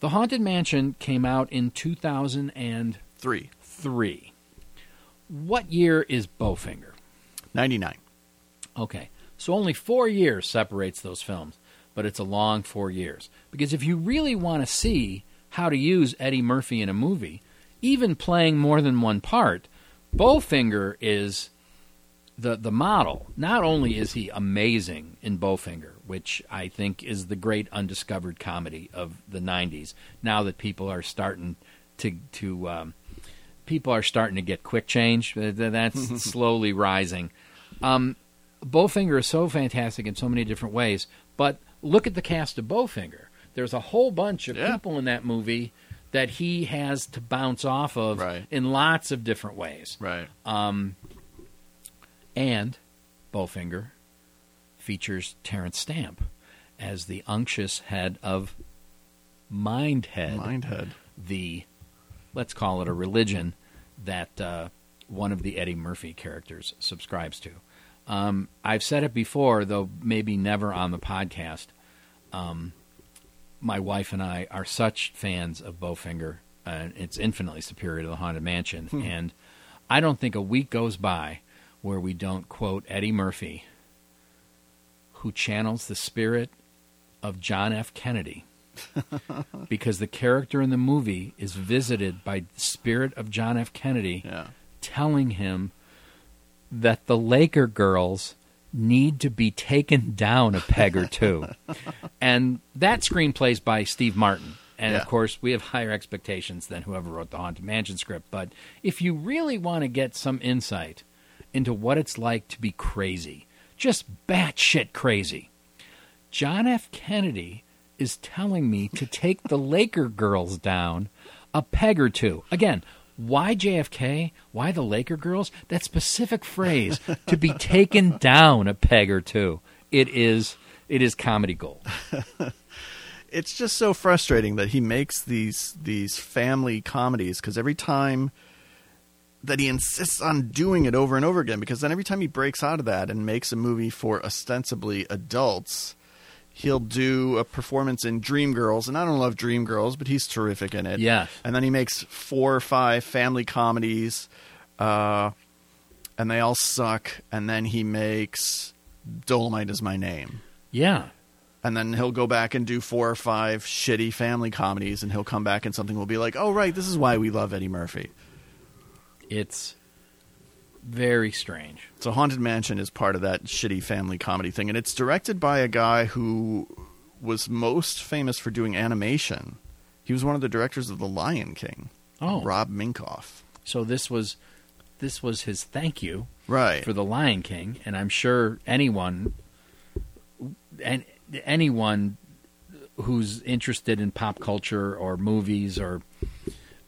The Haunted Mansion came out in 2003. Three. What year is Bowfinger? 99. Okay. So only four years separates those films, but it's a long four years. Because if you really want to see how to use Eddie Murphy in a movie, even playing more than one part, Bowfinger is the the model. Not only is he amazing in Bowfinger, which I think is the great undiscovered comedy of the '90s. Now that people are starting to to um, people are starting to get quick change, th- that's slowly rising. Um, Bowfinger is so fantastic in so many different ways, but look at the cast of Bowfinger. There's a whole bunch of Yeah. people in that movie that he has to bounce off of Right. in lots of different ways. Right. Um, and Bowfinger features Terence Stamp as the unctuous head of Mindhead, Mindhead. the let's call it a religion that uh, one of the Eddie Murphy characters subscribes to. Um, I've said it before, though maybe never on the podcast. Um, my wife and I are such fans of Bowfinger, and it's infinitely superior to the Haunted Mansion. And I don't think a week goes by where we don't quote Eddie Murphy, who channels the spirit of John F. Kennedy because the character in the movie is visited by the spirit of John F. Kennedy, Yeah. telling him that the Laker girls need to be taken down a peg or two. and that screenplay's by Steve Martin. And Yeah. of course, we have higher expectations than whoever wrote the Haunted Mansion script. But if you really want to get some insight into what it's like to be crazy, just batshit crazy, John F. Kennedy is telling me to take the Laker girls down a peg or two. Again, Why JFK? Why the Laker girls? That specific phrase to be taken down a peg or two. It is it is comedy gold. it's just so frustrating that he makes these these family comedies because every time that he insists on doing it over and over again because then every time he breaks out of that and makes a movie for ostensibly adults he'll do a performance in Dreamgirls and I don't love Dreamgirls but he's terrific in it. Yeah. And then he makes four or five family comedies uh, and they all suck and then he makes Dolomite is my name. Yeah. And then he'll go back and do four or five shitty family comedies and he'll come back and something will be like, "Oh right, this is why we love Eddie Murphy." It's very strange. So Haunted Mansion is part of that shitty family comedy thing, and it's directed by a guy who was most famous for doing animation. He was one of the directors of The Lion King. Oh. Rob Minkoff. So this was this was his thank you Right. for the Lion King, and I'm sure anyone and anyone who's interested in pop culture or movies or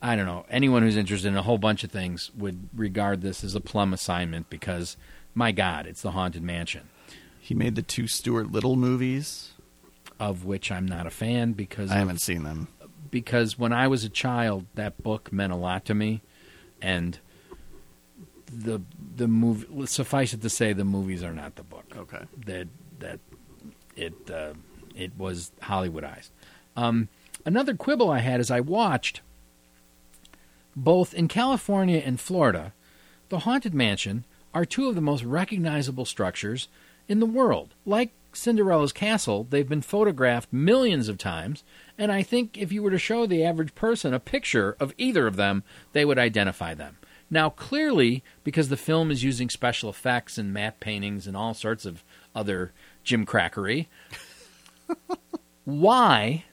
I don't know anyone who's interested in a whole bunch of things would regard this as a plum assignment because my God, it's the Haunted Mansion, he made the two Stuart Little movies. of which I'm not a fan because I haven't seen them. because when I was a child, that book meant a lot to me, and the the movie. Suffice it to say, the movies are not the book. Okay. That that it uh, it was Hollywoodized. Um, another quibble I had is I watched both in California and Florida, the Haunted Mansion are two of the most recognizable structures in the world. Like Cinderella's castle, they've been photographed millions of times, and I think if you were to show the average person a picture of either of them, they would identify them. Now, clearly, because the film is using special effects and matte paintings and all sorts of other gimcrackery, why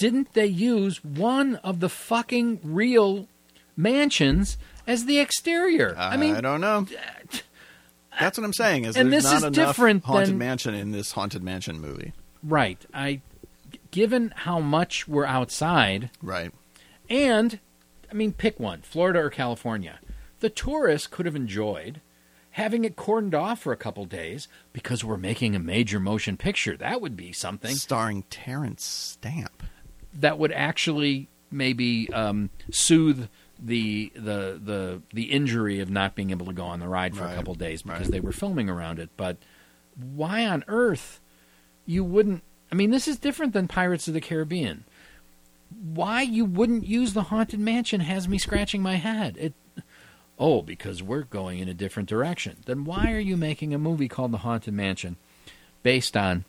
didn't they use one of the fucking real mansions as the exterior? I mean, I don't know. That's what I'm saying. Is And this not is enough different Haunted than- Mansion in this Haunted Mansion movie. right. I given how much we're outside Right. and I mean pick one, Florida or California. The tourists could have enjoyed having it cordoned off for a couple days because we're making a major motion picture. That would be something. Starring Terence Stamp. That would actually maybe um, soothe the the the the injury of not being able to go on the ride for Right. a couple days because Right. they were filming around it. But why on earth you wouldn't? I mean, this is different than Pirates of the Caribbean. Why you wouldn't use the haunted mansion has me scratching my head. It. Oh, because we're going in a different direction. Then why are you making a movie called The Haunted Mansion based on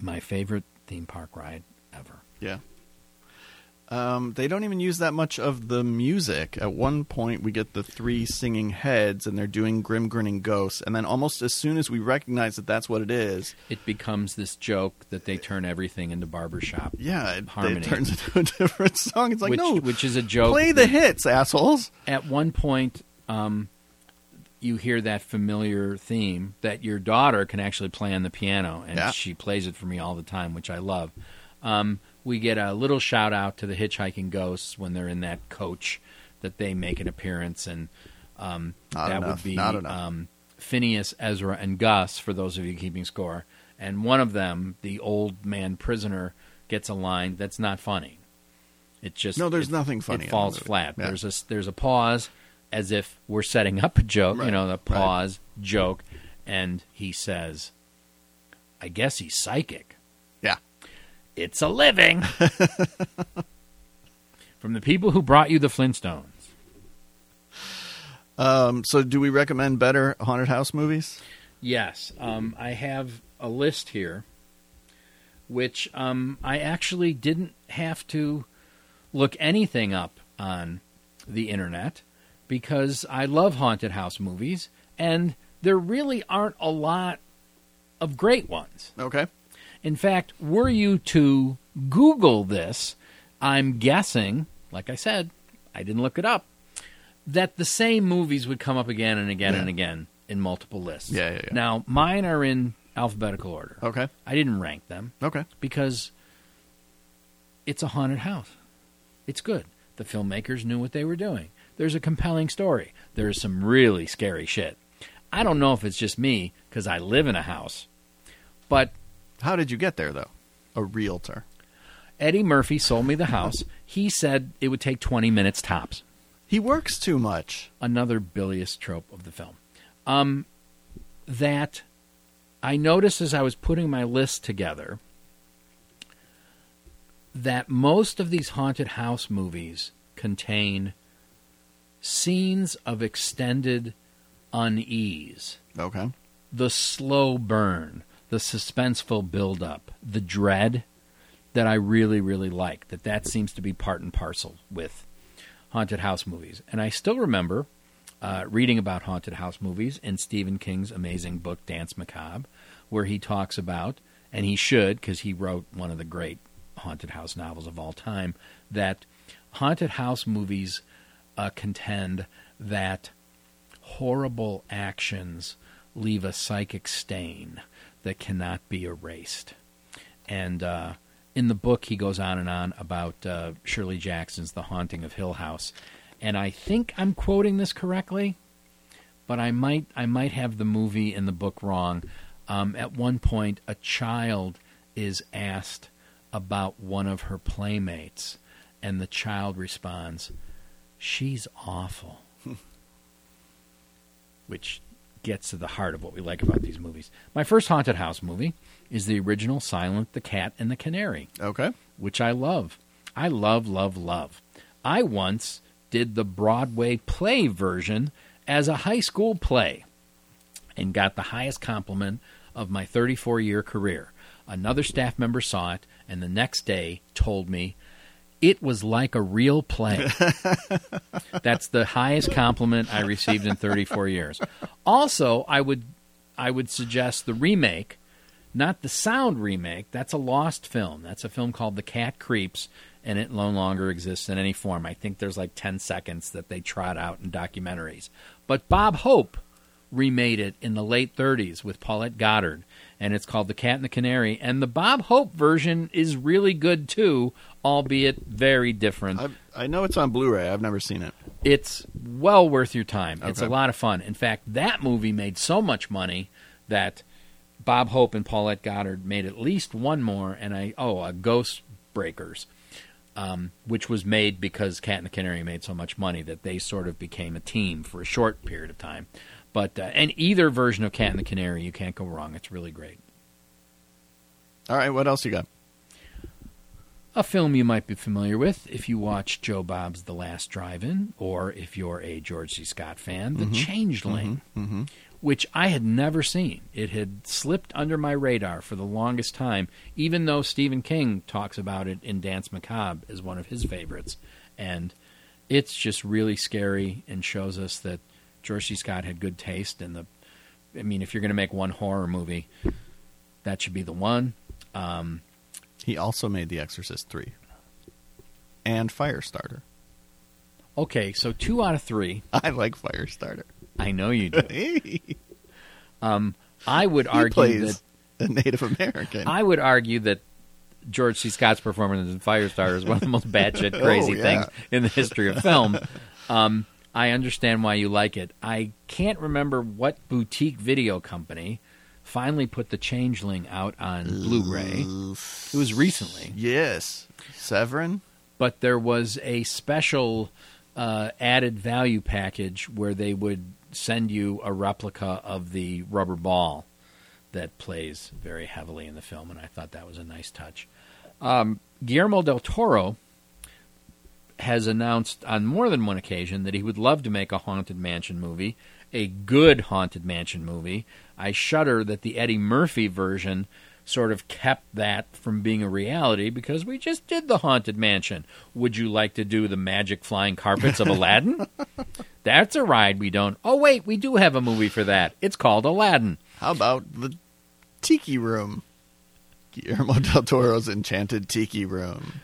my favorite theme park ride ever? Yeah. Um, they don't even use that much of the music. At one point, we get the three singing heads, and they're doing Grim Grinning Ghosts. And then, almost as soon as we recognize that that's what it is, it becomes this joke that they turn everything into barbershop, yeah, it, Harmony. it turns into a different song. It's like, which no, which is a joke. play the hits, assholes. At one point, um, you hear that familiar theme that your daughter can actually play on the piano, and Yeah. she plays it for me all the time, which I love. Um, we get a little shout out to the hitchhiking ghosts when they're in that coach that they make an appearance, and um, that enough, would be. Um, Phineas, Ezra, and Gus for those of you keeping score. And one of them, the old man prisoner, gets a line that's not funny. It just No, there's it- nothing funny It falls flat. Yeah. There's a there's a pause, as if we're setting up a joke. Right, You know, the right. pause joke, and he says, "I guess he's psychic." Yeah. It's a living. From the people who brought you the Flintstones. Um, so, do we recommend better haunted house movies? Yes, um, I have a list here, which um, I actually didn't have to look anything up on the internet because I love haunted house movies, and there really aren't a lot of great ones. Okay. In fact, were you to Google this, I'm guessing, like I said, I didn't look it up, that the same movies would come up again and again Yeah. and again in multiple lists. Yeah, yeah, yeah. Now, mine are in alphabetical order. Okay. I didn't rank them Okay. because it's a haunted house. It's good. The filmmakers knew what they were doing. There's a compelling story. There's some really scary shit. I don't know if it's just me because I live in a house, but How did you get there, though? A realtor. Eddie Murphy sold me the house. He said it would take 20 minutes tops. He works too much. Another bilious trope of the film. Um, that I noticed as I was putting my list together that most of these haunted house movies contain scenes of extended unease Okay. the slow burn, the suspenseful buildup, the dread that I really, really like. That that seems to be part and parcel with haunted house movies. And I still remember uh, reading about haunted house movies in Stephen King's amazing book Danse Macabre, where he talks about, and he should because he wrote one of the great haunted house novels of all time, that haunted house movies uh, contend that horrible actions leave a psychic stain that cannot be erased. And uh, in the book, he goes on and on about uh, Shirley Jackson's The Haunting of Hill House. And I think I'm quoting this correctly, but I might I might have the movie and the book wrong. Um, at one point, a child is asked about one of her playmates, and the child responds, "She's awful." which gets to the heart of what we like about these movies. My first haunted house movie is the original Silent the Cat and the Canary, Okay. which I love. I love, love, love. I once did the Broadway play version as a high school play and got the highest compliment of my 34 year career. Another staff member saw it and the next day told me it was like a real play. That's the highest compliment I received in 34 years. Also, I would I would suggest the remake, not the sound remake. That's a lost film. That's a film called The Cat Creeps, and it no longer exists in any form. I think there's like 10 seconds that they trot out in documentaries. But Bob Hope remade it in the late 30s with Paulette Goddard, and it's called The Cat and the Canary. And the Bob Hope version is really good too, albeit very different. I, I know it's on Blu-ray. I've never seen it. It's well worth your time. It's a lot of fun. In fact, that movie made so much money that Bob Hope and Paulette Goddard made at least one more, and I oh, a Ghost Breakers, um, which was made because Cat and the Canary made so much money that they sort of became a team for a short period of time. But uh, and either version of Cat and the Canary, you can't go wrong. It's really great. All right. What else you got? A film you might be familiar with if you watch Joe Bob's The Last Drive-In, or if you're a George C. Scott fan, The mm-hmm. Changeling, mm-hmm. Mm-hmm. which I had never seen. It had slipped under my radar for the longest time, even though Stephen King talks about it in Danse Macabre as one of his favorites. And it's just really scary and shows us that George C. Scott had good taste. And the, I mean, if you're going to make one horror movie, that should be the one. Um, He also made The Exorcist three, and Firestarter. okay, so two out of three. I like Firestarter. I know you do. he Um, I would argue plays that a Native American. I would argue that George C. Scott's performance in Firestarter is one of the most batshit crazy Oh, yeah. things in the history of film. Um, I understand why you like it. I can't remember what boutique video company finally put the Changeling out on Blu-ray. It was recently, yes, Severin. but there was a special uh, added value package where they would send you a replica of the rubber ball that plays very heavily in the film, and I thought that was a nice touch. Um, Guillermo del Toro has announced on more than one occasion that he would love to make a haunted mansion movie, a good haunted mansion movie. I shudder that the Eddie Murphy version sort of kept that from being a reality because we just did the haunted mansion. Would you like to do the magic flying carpets of Aladdin? That's a ride we don't. Oh wait, we do have a movie for that. It's called Aladdin. How about the Tiki Room? Guillermo del Toro's Enchanted Tiki Room.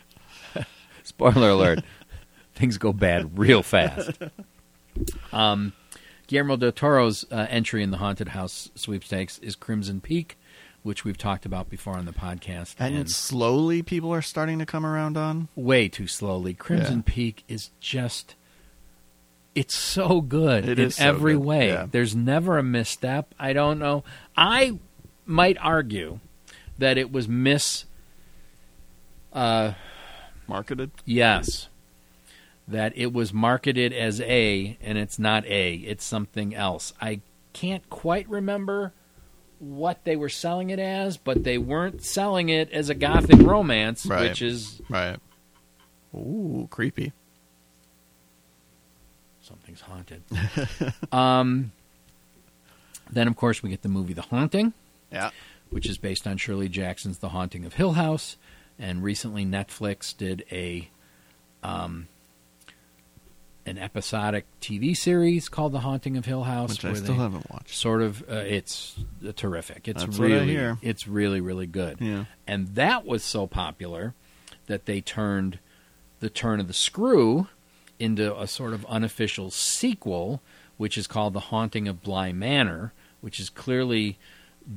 Spoiler alert: things go bad real fast. Um, Guillermo del Toro's uh, entry in the haunted house sweepstakes is Crimson Peak, which we've talked about before on the podcast, And, slowly people are starting to come around on. way too slowly. Crimson Yeah. Peak is just it's so good It in so every good, way. yeah. There's never a misstep. I don't know. I might argue that it was miss uh Marketed. yes. That it was marketed as A and it's not A, it's something else. I can't quite remember what they were selling it as, but they weren't selling it as a gothic romance, Right. which is Right. Ooh, creepy. Something's haunted. um, then, of course, we get the movie The Haunting, Yeah. which is based on Shirley Jackson's The Haunting of Hill House. And recently, Netflix did a um, an episodic TV series called The Haunting of Hill House, Which I still they haven't watched. sort of uh, it's uh, terrific. It's That's really it's really really good. Yeah. And that was so popular that they turned the turn of the screw into a sort of unofficial sequel, which is called The Haunting of Bly Manor, which is clearly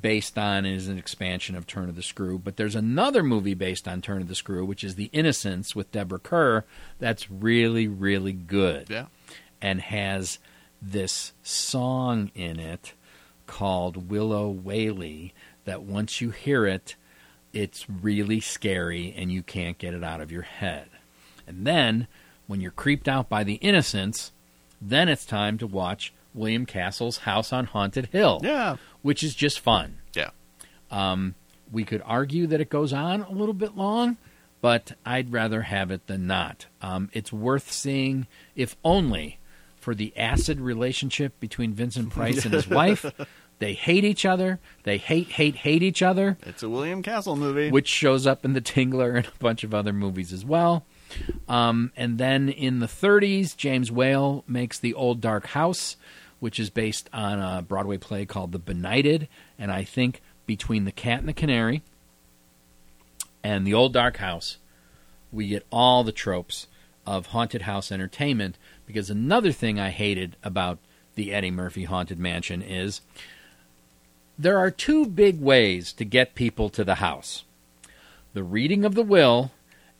based on is an expansion of Turn of the Screw. But there's another movie based on Turn of the Screw, which is The Innocents with Deborah Kerr. That's really, really good Yeah. and has this song in it called Willow Waly that once you hear it, it's really scary and you can't get it out of your head. And then, when you're creeped out by the innocents, then it's time to watch William Castle's House on Haunted Hill, Yeah. which is just fun. Yeah. Um, we could argue that it goes on a little bit long, but I'd rather have it than not. Um, it's worth seeing, if only for the acid relationship between Vincent Price and his wife. They hate each other. They hate, hate, hate each other, It's a William Castle movie. which shows up in The Tingler and a bunch of other movies as well. Um, and then in the 30s, James Whale makes The Old Dark House, which is based on a Broadway play called The Benighted. And I think between The Cat and the Canary and The Old Dark House, we get all the tropes of haunted house entertainment. Because another thing I hated about the Eddie Murphy Haunted Mansion is there are two big ways to get people to the house the reading of the will,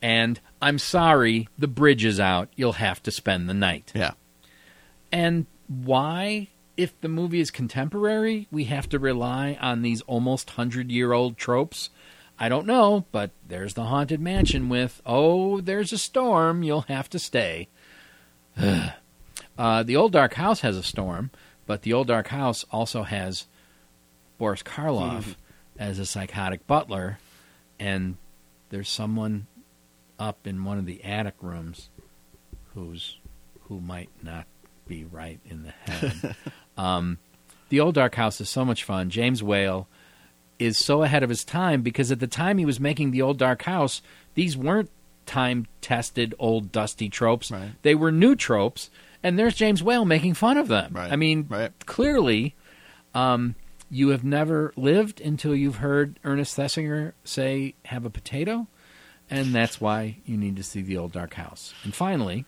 and I'm sorry, the bridge is out, you'll have to spend the night. yeah. And why, if the movie is contemporary, we have to rely on these almost 100 year old tropes? I don't know, but there's the Haunted Mansion with, oh, there's a storm, you'll have to stay. uh, the Old Dark House has a storm, but the Old Dark House also has Boris Karloff as a psychotic butler, and there's someone up in one of the attic rooms who's who might not be right in the head. um, the Old Dark House is so much fun. James Whale is so ahead of his time because at the time he was making the Old Dark House, these weren't time tested old dusty tropes. Right. They were new tropes, and there's James Whale making fun of them. Right. I mean, Right. clearly, um, you have never lived until you've heard Ernest Thesiger say, "Have a potato," and that's why you need to see the Old Dark House. And finally,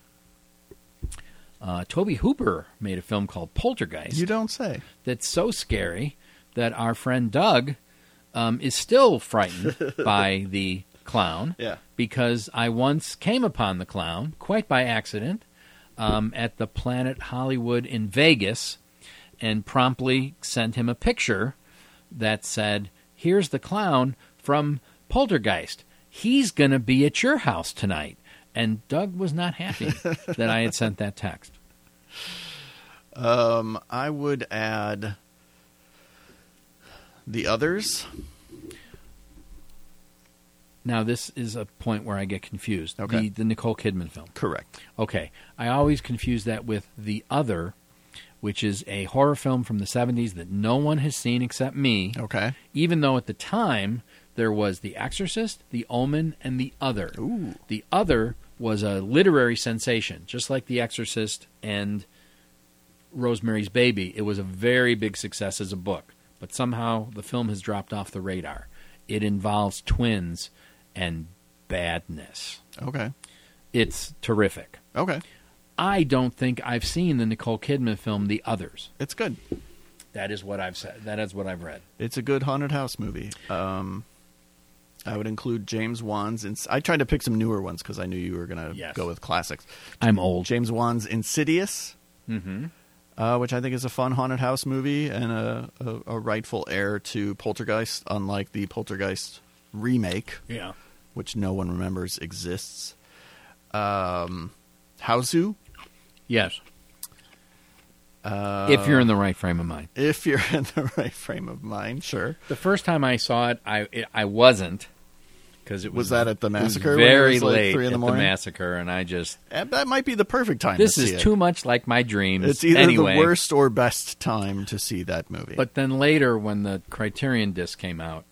uh, Tobe Hooper made a film called Poltergeist You don't say. that's so scary that our friend Doug um, is still frightened by the clown Yeah. because I once came upon the clown quite by accident um, at the Planet Hollywood in Vegas and promptly sent him a picture that said, Here's the clown from Poltergeist. He's going to be at your house tonight. And Doug was not happy that I had sent that text. Um, I would add the others. Now, this is a point where I get confused. Okay. The, the Nicole Kidman film. Correct. Okay. I always confuse that with The Other, which is a horror film from the 70s that no one has seen except me, Okay. even though at the time there was The Exorcist, The Omen, and The Other. Ooh. The Other was a literary sensation, just like The Exorcist and Rosemary's Baby. It was a very big success as a book, but somehow the film has dropped off the radar. It involves twins and badness. Okay. It's terrific. Okay. I don't think I've seen the Nicole Kidman film The Others. It's good. That is what I've said. That is what I've read. It's a good haunted house movie. Um, I would include James Wan's. Ins- I tried to pick some newer ones because I knew you were going to Yes. go with classics. I'm old. James Wan's Insidious, Mm-hmm. uh, which I think is a fun haunted house movie and a, a, a rightful heir to Poltergeist, unlike the Poltergeist remake, Yeah. which no one remembers exists. Um, Hausu, Yes. uh, if you're in the right frame of mind. if you're in the right frame of mind, sure. The first time I saw it, I it, I wasn't because it was, Was that at the massacre it very like, late three in the at morning? the massacre, and I just And that might be the perfect time. this to is see it. too much like my dreams. It's either anyway. the worst or best time to see that movie. But then later, when the Criterion disc came out,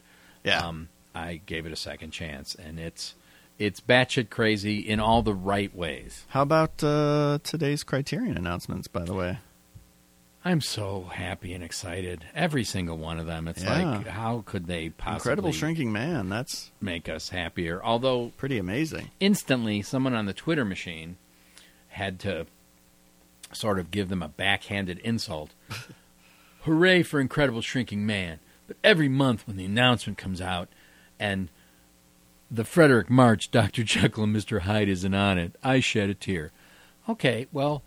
yeah, um, I gave it a second chance, and it's it's batshit crazy in all the right ways. how about uh, today's Criterion announcements? By the way, I'm so happy and excited. Every single one of them. It's Yeah. like, how could they possibly Incredible Shrinking Man. That's make us happier? Although pretty amazing. instantly, someone on the Twitter machine had to sort of give them a backhanded insult. Hooray for Incredible Shrinking Man! But every month when the announcement comes out and the Fredric March Dr. Jekyll and Mr. Hyde isn't on it, I shed a tear. Okay, well,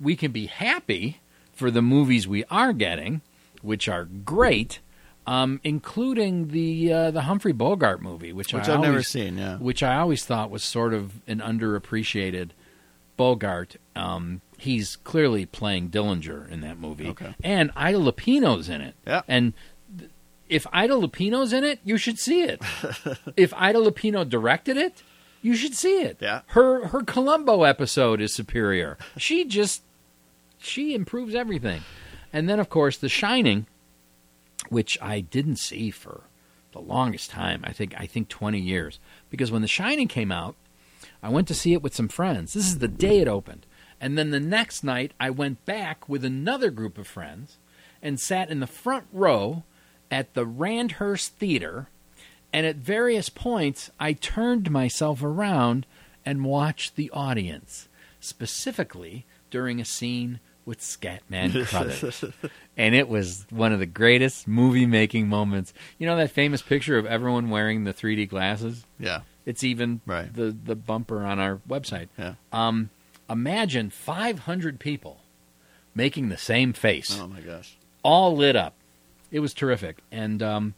we can be happy for the movies we are getting, which are great, um, including the uh, the Humphrey Bogart movie, which, Which I I've never seen. Yeah, which I always thought was sort of an underappreciated Bogart. Um, he's clearly playing Dillinger in that movie, Okay. and Ida Lupino's in it. Yeah. and th- if Ida Lupino's in it, you should see it. if Ida Lupino directed it, you should see it. Yeah. her her Columbo episode is superior. She just she improves everything, and then of course The Shining, which I didn't see for the longest time. I think I think 20 years because when The Shining came out, I went to see it with some friends. This is the day it opened. And then the next night I went back with another group of friends and sat in the front row at the Randhurst Theater and at various points I turned myself around and watched the audience, specifically during a scene with Scatman Crothers and it was one of the greatest movie making moments. You know that famous picture of everyone wearing the 3D glasses? yeah, It's even Right. the the bumper on our website. yeah. Um, imagine 500 people making the same face, Oh my gosh. all lit up. It was terrific, and um,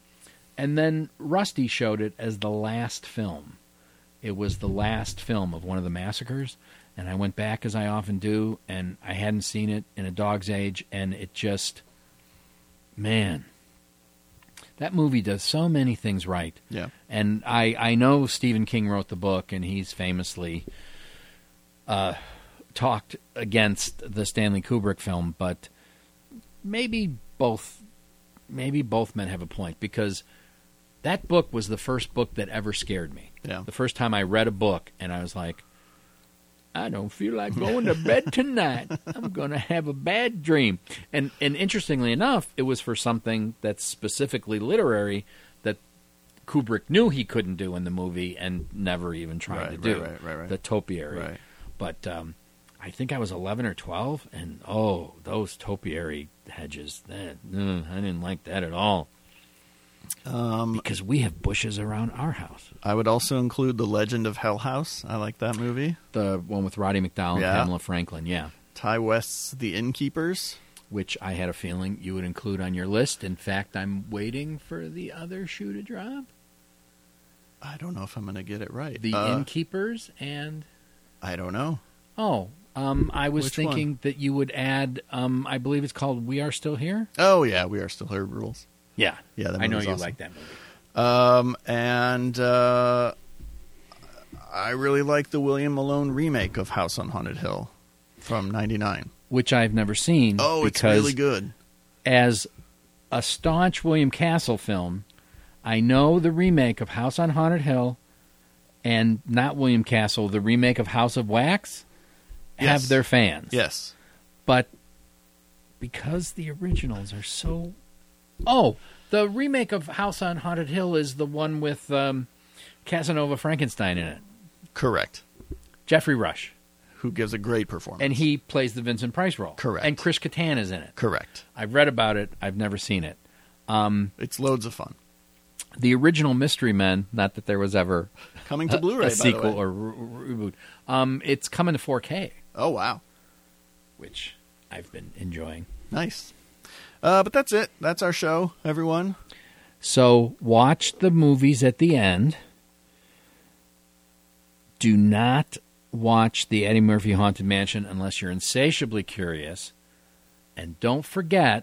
and then Rusty showed it as the last film. It was the last film of one of the massacres, and I went back as I often do, and I hadn't seen it in a dog's age, and it just, man, that movie does so many things right. Yeah, And I, I know Stephen King wrote the book, and he's famously uh, talked against the Stanley Kubrick film, but maybe both maybe both men have a point because that book was the first book that ever scared me. yeah. The first time I read a book, and I was like, I don't feel like going to bed tonight. I'm going to have a bad dream. And and interestingly enough, it was for something that's specifically literary that Kubrick knew he couldn't do in the movie and never even tried Right, to do. right, right, right. The topiary. Right. But um, I think I was 11 or 12, and oh, those topiary hedges, that, I didn't like that at all. Um, Because we have bushes around our house. I would also include the Legend of Hell House. I like that movie. The one with Roddy McDowall Yeah. and Pamela Franklin, yeah. Ti West's The Innkeepers. which I had a feeling you would include on your list. In fact, I'm waiting for the other shoe to drop. I don't know if I'm going to get it right. The Uh, innkeepers and I don't know. oh, um, I was Which thinking that you would add. Um, I believe it's called "We Are Still Here." Oh yeah, we are still here rules. Yeah, Yeah, that I know you awesome. like that movie. Um, and uh, I really like the William Malone remake of House on Haunted Hill from '99. Which I've never seen. Oh, it's really good. as a staunch William Castle film, I know the remake of House on Haunted Hill and not William Castle, the remake of House of Wax have their fans. Yes. But because the originals are so Oh, the remake of House on Haunted Hill is the one with um, Casanova Frankenstein in it. Correct. Geoffrey Rush. who gives a great performance. and he plays the Vincent Price role. Correct. And Chris Kattan is in it. correct. I've read about it. I've never seen it. Um, It's loads of fun. the original Mystery Men. Not that there was ever Coming to a, Blu-ray a by the sequel way. or re- re- reboot. Um, it's coming to 4K, Oh wow, which I've been enjoying. nice. Uh, but that's it. That's our show, everyone. So watch the movies at the end. Do not watch the Eddie Murphy Haunted Mansion unless you're insatiably curious. And don't forget